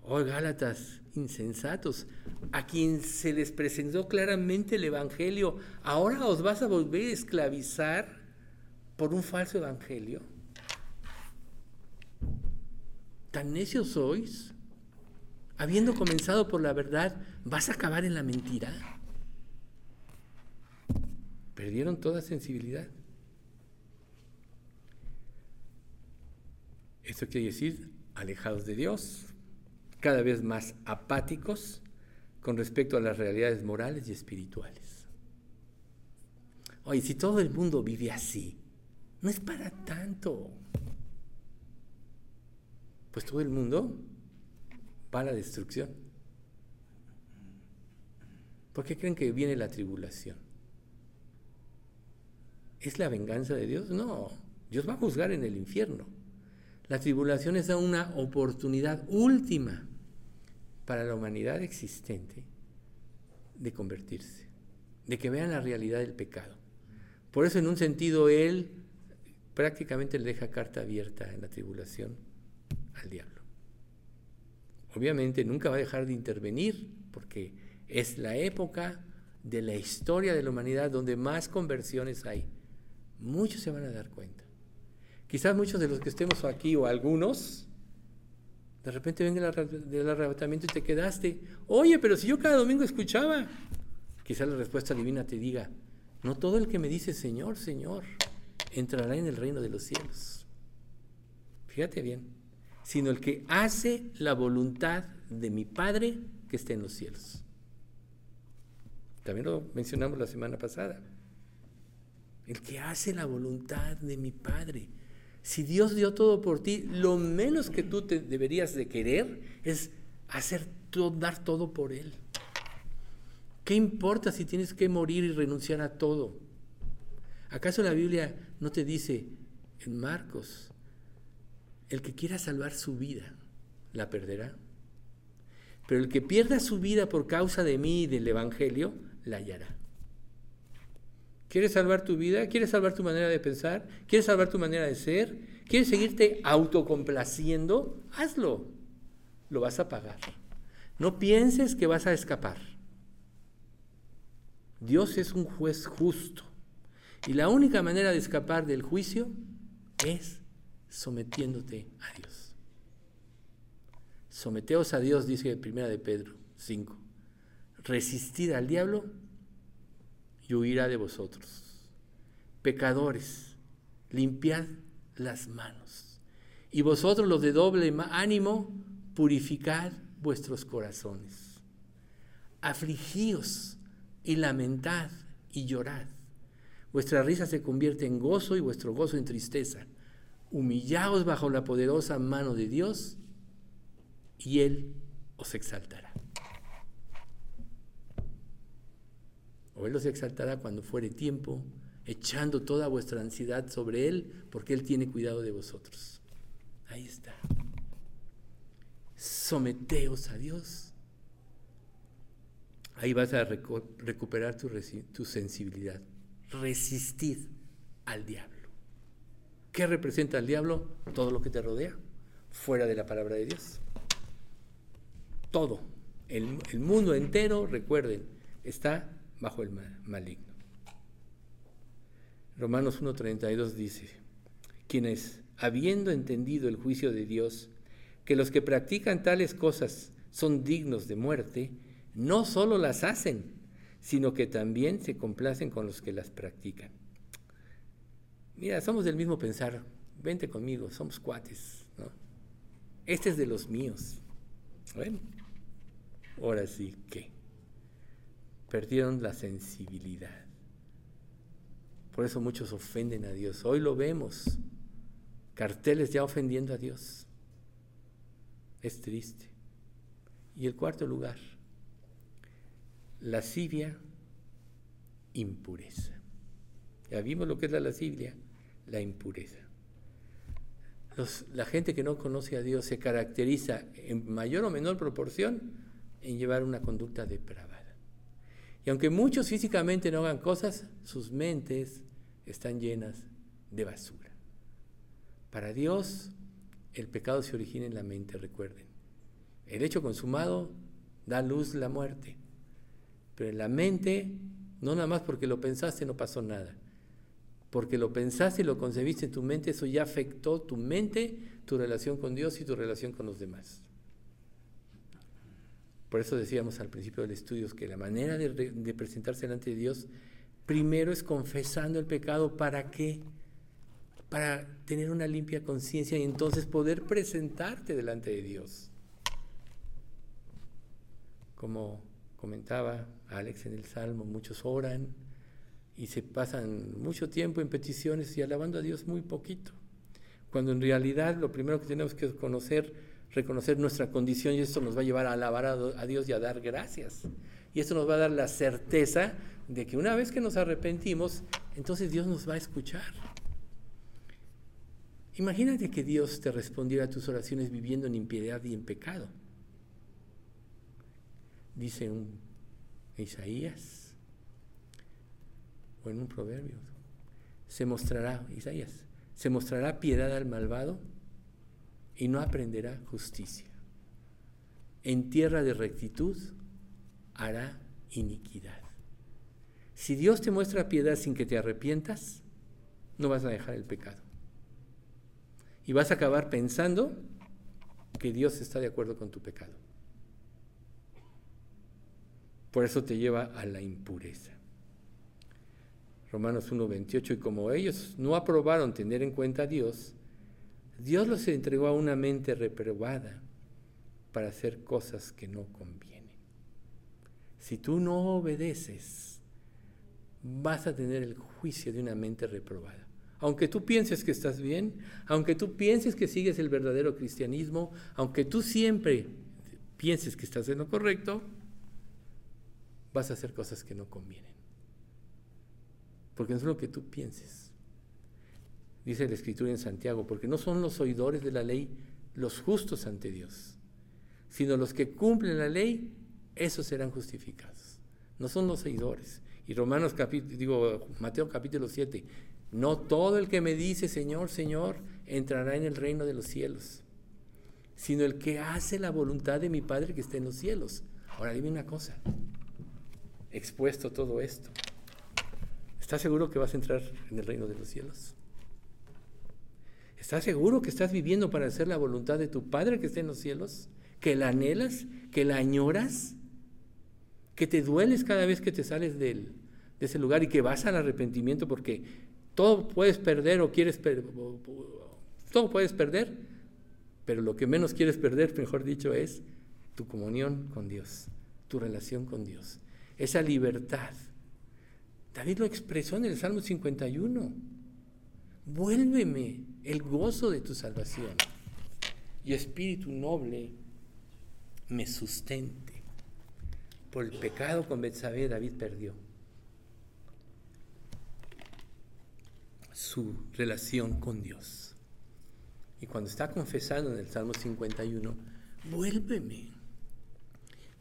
Oh, Gálatas, insensatos, a quien se les presentó claramente el Evangelio, ahora os vas a volver a esclavizar por un falso evangelio? ¿Tan necios sois? Habiendo comenzado por la verdad, ¿vas a acabar en la mentira? Perdieron toda sensibilidad. Esto quiere decir alejados de Dios, cada vez más apáticos con respecto a las realidades morales y espirituales. Oye, si todo el mundo vive así, no es para tanto. Pues todo el mundo va a la destrucción. ¿Por qué creen que viene la tribulación? ¿Es la venganza de Dios? No, Dios va a juzgar en el infierno. La tribulación es una oportunidad última para la humanidad existente de convertirse, de que vean la realidad del pecado. Por eso en un sentido Él prácticamente le deja carta abierta en la tribulación al diablo. Obviamente nunca va a dejar de intervenir porque es la época de la historia de la humanidad donde más conversiones hay. Muchos se van a dar cuenta. Quizás muchos de los que estemos aquí o algunos, de repente ven del arrebatamiento y te quedaste. Oye, pero si yo cada domingo escuchaba, quizás la respuesta divina te diga, no todo el que me dice Señor, Señor, entrará en el reino de los cielos. Fíjate bien, sino el que hace la voluntad de mi Padre que esté en los cielos. También lo mencionamos la semana pasada. El que hace la voluntad de mi Padre. Si Dios dio todo por ti, lo menos que tú te deberías de querer es hacer todo, dar todo por Él. ¿Qué importa si tienes que morir y renunciar a todo? ¿Acaso la Biblia no te dice en Marcos, el que quiera salvar su vida, la perderá? Pero el que pierda su vida por causa de mí y del Evangelio, la hallará. ¿Quieres salvar tu vida? ¿Quieres salvar tu manera de pensar? ¿Quieres salvar tu manera de ser? ¿Quieres seguirte autocomplaciendo? Hazlo. Lo vas a pagar. No pienses que vas a escapar. Dios es un juez justo. Y la única manera de escapar del juicio es sometiéndote a Dios. Someteos a Dios, dice primera de Pedro 5. Resistid al diablo y huirá de vosotros. Pecadores, limpiad las manos. Y vosotros los de doble ánimo, purificad vuestros corazones. Afligíos y lamentad y llorad. Vuestra risa se convierte en gozo y vuestro gozo en tristeza. Humillaos bajo la poderosa mano de Dios y Él os exaltará. o Él los exaltará cuando fuere tiempo, echando toda vuestra ansiedad sobre Él, porque Él tiene cuidado de vosotros. Ahí está. Someteos a Dios. Ahí vas a recuperar tu, tu sensibilidad. Resistid al diablo. ¿Qué representa el diablo? Todo lo que te rodea, fuera de la palabra de Dios. Todo. El, mundo entero, recuerden, está bajo el maligno. Romanos 1.32 dice, quienes, habiendo entendido el juicio de Dios, que los que practican tales cosas son dignos de muerte, no solo las hacen, sino que también se complacen con los que las practican. Mira, somos del mismo pensar, vente conmigo, somos cuates, ¿no? Este es de los míos. Bueno, ahora sí que perdieron la sensibilidad. Por eso muchos ofenden a Dios. Hoy lo vemos, carteles ya ofendiendo a Dios. Es triste. Y el cuarto lugar, lascivia, impureza. Ya vimos lo que es la lascivia, la impureza. la gente que no conoce a Dios se caracteriza en mayor o menor proporción en llevar una conducta depravada. Y aunque muchos físicamente no hagan cosas, sus mentes están llenas de basura. Para Dios, el pecado se origina en la mente, recuerden. El hecho consumado da luz la muerte. Pero en la mente, no nada más porque lo pensaste, no pasó nada. Porque lo pensaste y lo concebiste en tu mente, eso ya afectó tu mente, tu relación con Dios y tu relación con los demás. Por eso decíamos al principio del estudio que la manera de, presentarse delante de Dios primero es confesando el pecado. ¿Para qué? Para tener una limpia conciencia y entonces poder presentarte delante de Dios. Como comentaba Alex en el Salmo, muchos oran y se pasan mucho tiempo en peticiones y alabando a Dios muy poquito. Cuando en realidad lo primero que tenemos que conocer, reconocer nuestra condición y esto nos va a llevar a alabar a Dios y a dar gracias. Y esto nos va a dar la certeza de que una vez que nos arrepentimos, entonces Dios nos va a escuchar. Imagínate que Dios te respondiera a tus oraciones viviendo en impiedad y en pecado. Dice un Isaías en un proverbio, se mostrará, Isaías, se mostrará piedad al malvado y no aprenderá justicia. En tierra de rectitud hará iniquidad. Si Dios te muestra piedad sin que te arrepientas, no vas a dejar el pecado. Y vas a acabar pensando que Dios está de acuerdo con tu pecado. Por eso te lleva a la impureza. Romanos 1.28, y como ellos no aprobaron tener en cuenta a Dios, Dios los entregó a una mente reprobada para hacer cosas que no convienen. Si tú no obedeces, vas a tener el juicio de una mente reprobada. Aunque tú pienses que estás bien, aunque tú pienses que sigues el verdadero cristianismo, aunque tú siempre pienses que estás en lo correcto, vas a hacer cosas que no convienen. Porque no es lo que tú pienses. Dice la Escritura en Santiago, porque no son los oidores de la ley los justos ante Dios, sino los que cumplen la ley esos serán justificados. No son los seguidores. Y Romanos capítulo, digo, Mateo capítulo 7, no todo el que me dice Señor, Señor, entrará en el reino de los cielos, sino el que hace la voluntad de mi Padre que está en los cielos. Ahora dime una cosa, expuesto todo esto, ¿estás seguro que vas a entrar en el reino de los cielos? ¿Estás seguro que estás viviendo para hacer la voluntad de tu Padre que está en los cielos? ¿Que la anhelas? ¿Que la añoras? que te dueles cada vez que te sales de ese lugar y que vas al arrepentimiento porque todo puedes perder o quieres perder, todo puedes perder, pero lo que menos quieres perder, mejor dicho, es tu comunión con Dios, tu relación con Dios, esa libertad. David lo expresó en el Salmo 51. Vuélveme el gozo de tu salvación y espíritu noble me sustente. Por el pecado con Betsabé David perdió su relación con Dios. Y cuando está confesando en el Salmo 51, vuélveme.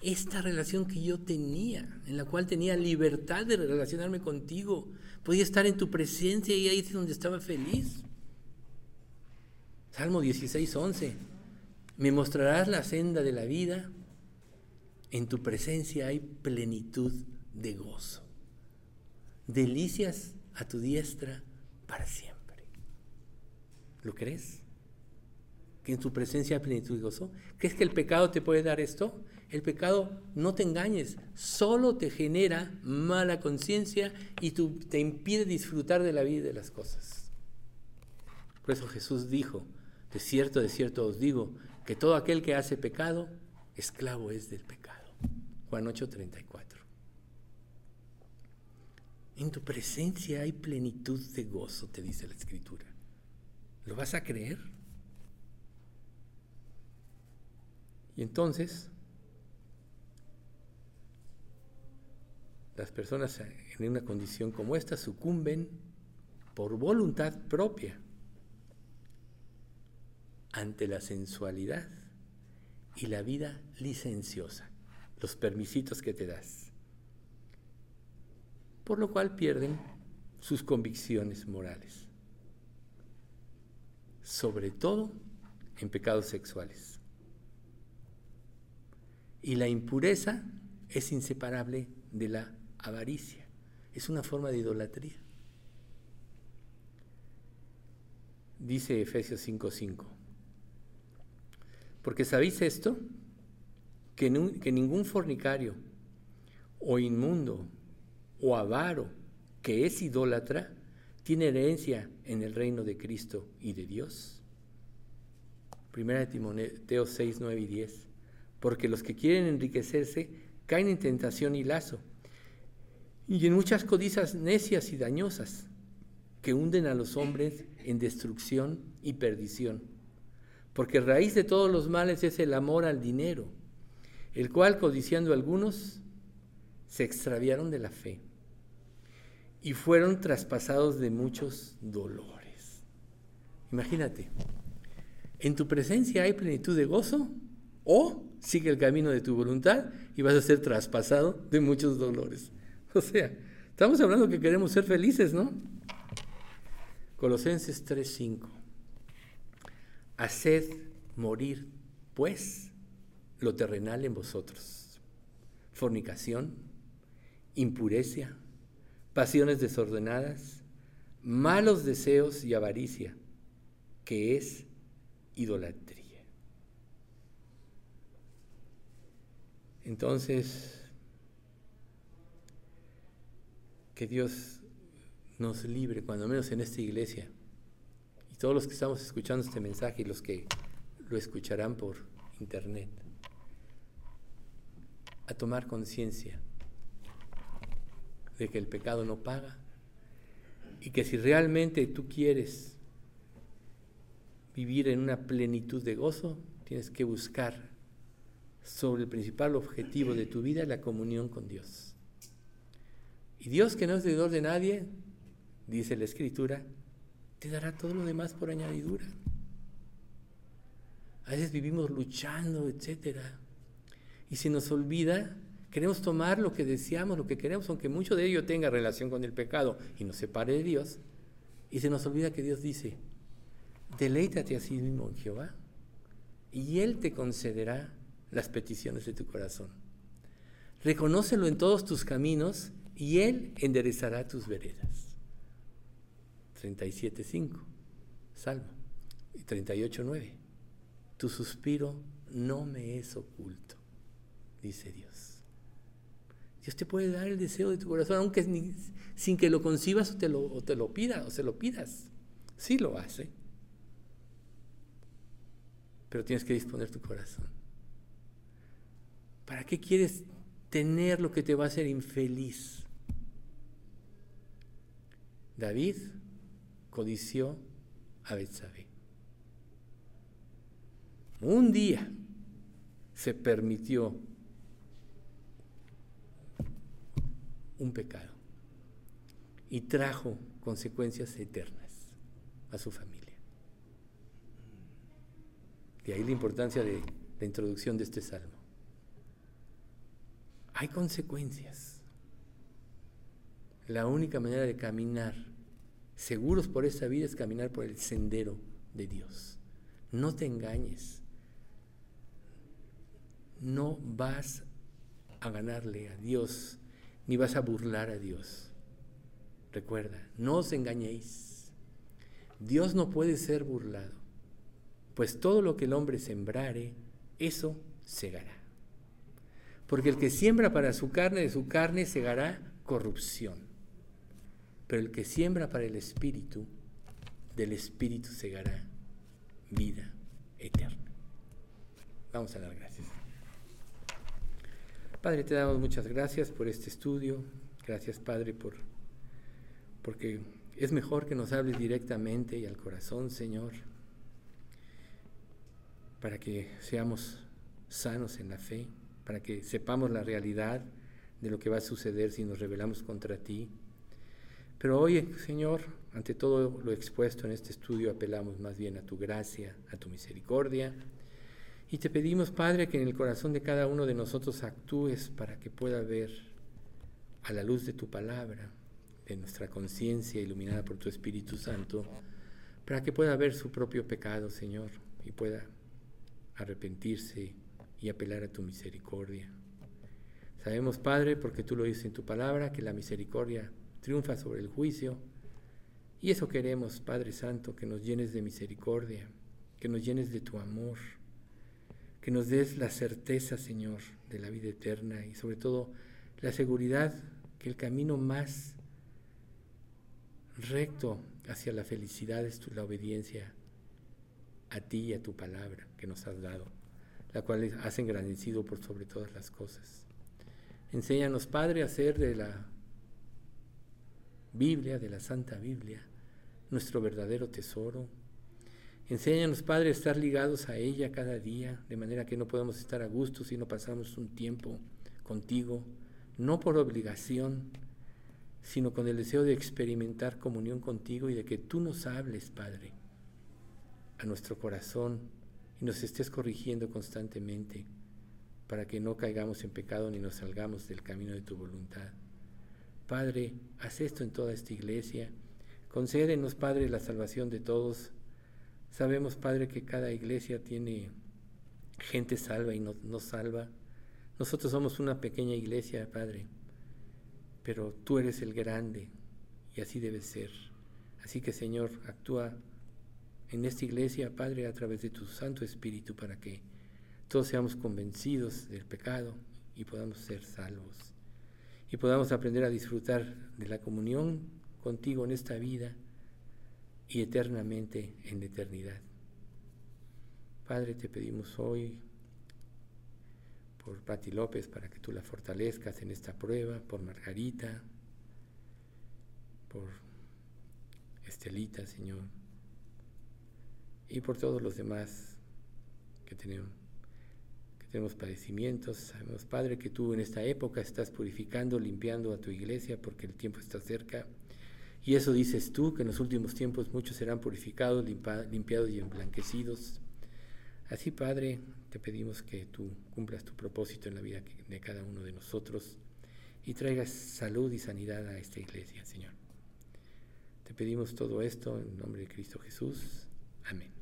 Esta relación que yo tenía, en la cual tenía libertad de relacionarme contigo, podía estar en tu presencia y ahí es donde estaba feliz. Salmo 16, 11. Me mostrarás la senda de la vida en tu presencia hay plenitud de gozo. Delicias a tu diestra para siempre. ¿Lo crees? Que en tu presencia hay plenitud de gozo. ¿Crees que el pecado te puede dar esto? El pecado, no te engañes, solo te genera mala conciencia y te impide disfrutar de la vida y de las cosas. Por eso Jesús dijo, de cierto, de cierto os digo, que todo aquel que hace pecado, esclavo es del pecado. Juan 8:34. En tu presencia hay plenitud de gozo, te dice la escritura. ¿Lo vas a creer? Y entonces, las personas en una condición como esta sucumben por voluntad propia ante la sensualidad y la vida licenciosa los permisitos que te das. Por lo cual pierden sus convicciones morales, sobre todo en pecados sexuales. Y la impureza es inseparable de la avaricia, es una forma de idolatría. dice Efesios 5:5. Porque sabéis esto, que, que ningún fornicario o inmundo o avaro que es idólatra tiene herencia en el reino de Cristo y de Dios. Primera de Timoteo 6, 9 y 10. Porque los que quieren enriquecerse caen en tentación y lazo, y en muchas codicias necias y dañosas que hunden a los hombres en destrucción y perdición. Porque raíz de todos los males es el amor al dinero, el cual, codiciando algunos, se extraviaron de la fe y fueron traspasados de muchos dolores. Imagínate, en tu presencia hay plenitud de gozo o sigue el camino de tu voluntad y vas a ser traspasado de muchos dolores. O sea, estamos hablando que queremos ser felices, ¿no? Colosenses 3:5. Haced morir, pues, lo terrenal en vosotros. Fornicación, impureza, pasiones desordenadas, malos deseos y avaricia, que es idolatría. Entonces, que Dios nos libre, cuando menos en esta iglesia, y todos los que estamos escuchando este mensaje y los que lo escucharán por internet, a tomar conciencia de que el pecado no paga y que si realmente tú quieres vivir en una plenitud de gozo, tienes que buscar sobre el principal objetivo de tu vida, la comunión con Dios. Dios que no es deudor de nadie, dice la Escritura, te dará todo lo demás por añadidura. A veces vivimos luchando, etc. Y se nos olvida Queremos tomar lo que deseamos, lo que queremos, aunque mucho de ello tenga relación con el pecado y nos separe de Dios. Y se nos olvida que Dios dice, deleítate a sí mismo en Jehová y Él te concederá las peticiones de tu corazón. Reconócelo en todos tus caminos y Él enderezará tus veredas. 37.5, Salmo. Y 38.9, tu suspiro no me es oculto, dice Dios. Dios te puede dar el deseo de tu corazón, aunque sin que lo concibas o te lo, o te lo pidas o se lo pidas. Sí lo hace. Pero tienes que disponer tu corazón. ¿Para qué quieres tener lo que te va a hacer infeliz? David codició a Betsabé. Un día se permitió un pecado y trajo consecuencias eternas a su familia. De ahí la importancia de la introducción de este salmo. Hay consecuencias. La única manera de caminar seguros por esta vida es caminar por el sendero de Dios. No te engañes. No vas a ganarle a Dios ni vas a burlar a Dios. Recuerda, no os engañéis. Dios no puede ser burlado, pues todo lo que el hombre sembrare, eso segará. Porque el que siembra para su carne, de su carne segará corrupción. Pero el que siembra para el Espíritu, del Espíritu segará vida eterna. Vamos a dar gracias. Padre, te damos muchas gracias por este estudio. Gracias, Padre, por porque es mejor que nos hables directamente y al corazón, Señor, para que seamos sanos en la fe, para que sepamos la realidad de lo que va a suceder si nos rebelamos contra ti. Pero hoy, Señor, ante todo lo expuesto en este estudio, apelamos más bien a tu gracia, a tu misericordia y te pedimos, Padre, que en el corazón de cada uno de nosotros actúes para que pueda ver a la luz de tu palabra, de nuestra conciencia iluminada por tu Espíritu Santo, para que pueda ver su propio pecado, Señor, y pueda arrepentirse y apelar a tu misericordia. Sabemos, Padre, porque tú lo dices en tu palabra, que la misericordia triunfa sobre el juicio, Y eso queremos, Padre Santo, que nos llenes de misericordia, que nos llenes de tu amor, que nos des la certeza, Señor, de la vida eterna y sobre todo la seguridad que el camino más recto hacia la felicidad es la obediencia a ti y a tu palabra que nos has dado, la cual has engrandecido por sobre todas las cosas. Enséñanos, Padre, a hacer de la Biblia, de la Santa Biblia, nuestro verdadero tesoro. Enséñanos, Padre, a estar ligados a ella cada día, de manera que no podamos estar a gusto si no pasamos un tiempo contigo, no por obligación, sino con el deseo de experimentar comunión contigo y de que tú nos hables, Padre, a nuestro corazón y nos estés corrigiendo constantemente para que no caigamos en pecado ni nos salgamos del camino de tu voluntad. Padre, haz esto en toda esta iglesia. Concédenos, Padre, la salvación de todos. Sabemos, Padre, que cada iglesia tiene gente salva y no, no salva. Nosotros somos una pequeña iglesia, Padre, pero tú eres el grande y así debe ser. Así que, Señor, actúa en esta iglesia, Padre, a través de tu Santo Espíritu, para que todos seamos convencidos del pecado y podamos ser salvos. Y podamos aprender a disfrutar de la comunión contigo en esta vida y eternamente en la eternidad. Padre, te pedimos hoy por Pati López para que tú la fortalezcas en esta prueba, por Margarita, por Estelita, Señor, y por todos los demás que tenemos, tenemos padecimientos. Sabemos, Padre, que tú en esta época estás purificando, limpiando a tu iglesia porque el tiempo está cerca. Y eso dices tú, que en los últimos tiempos muchos serán purificados, limpiados y emblanquecidos. Así, Padre, te pedimos que tú cumplas tu propósito en la vida de cada uno de nosotros y traigas salud y sanidad a esta iglesia, Señor. Te pedimos todo esto en nombre de Cristo Jesús. Amén.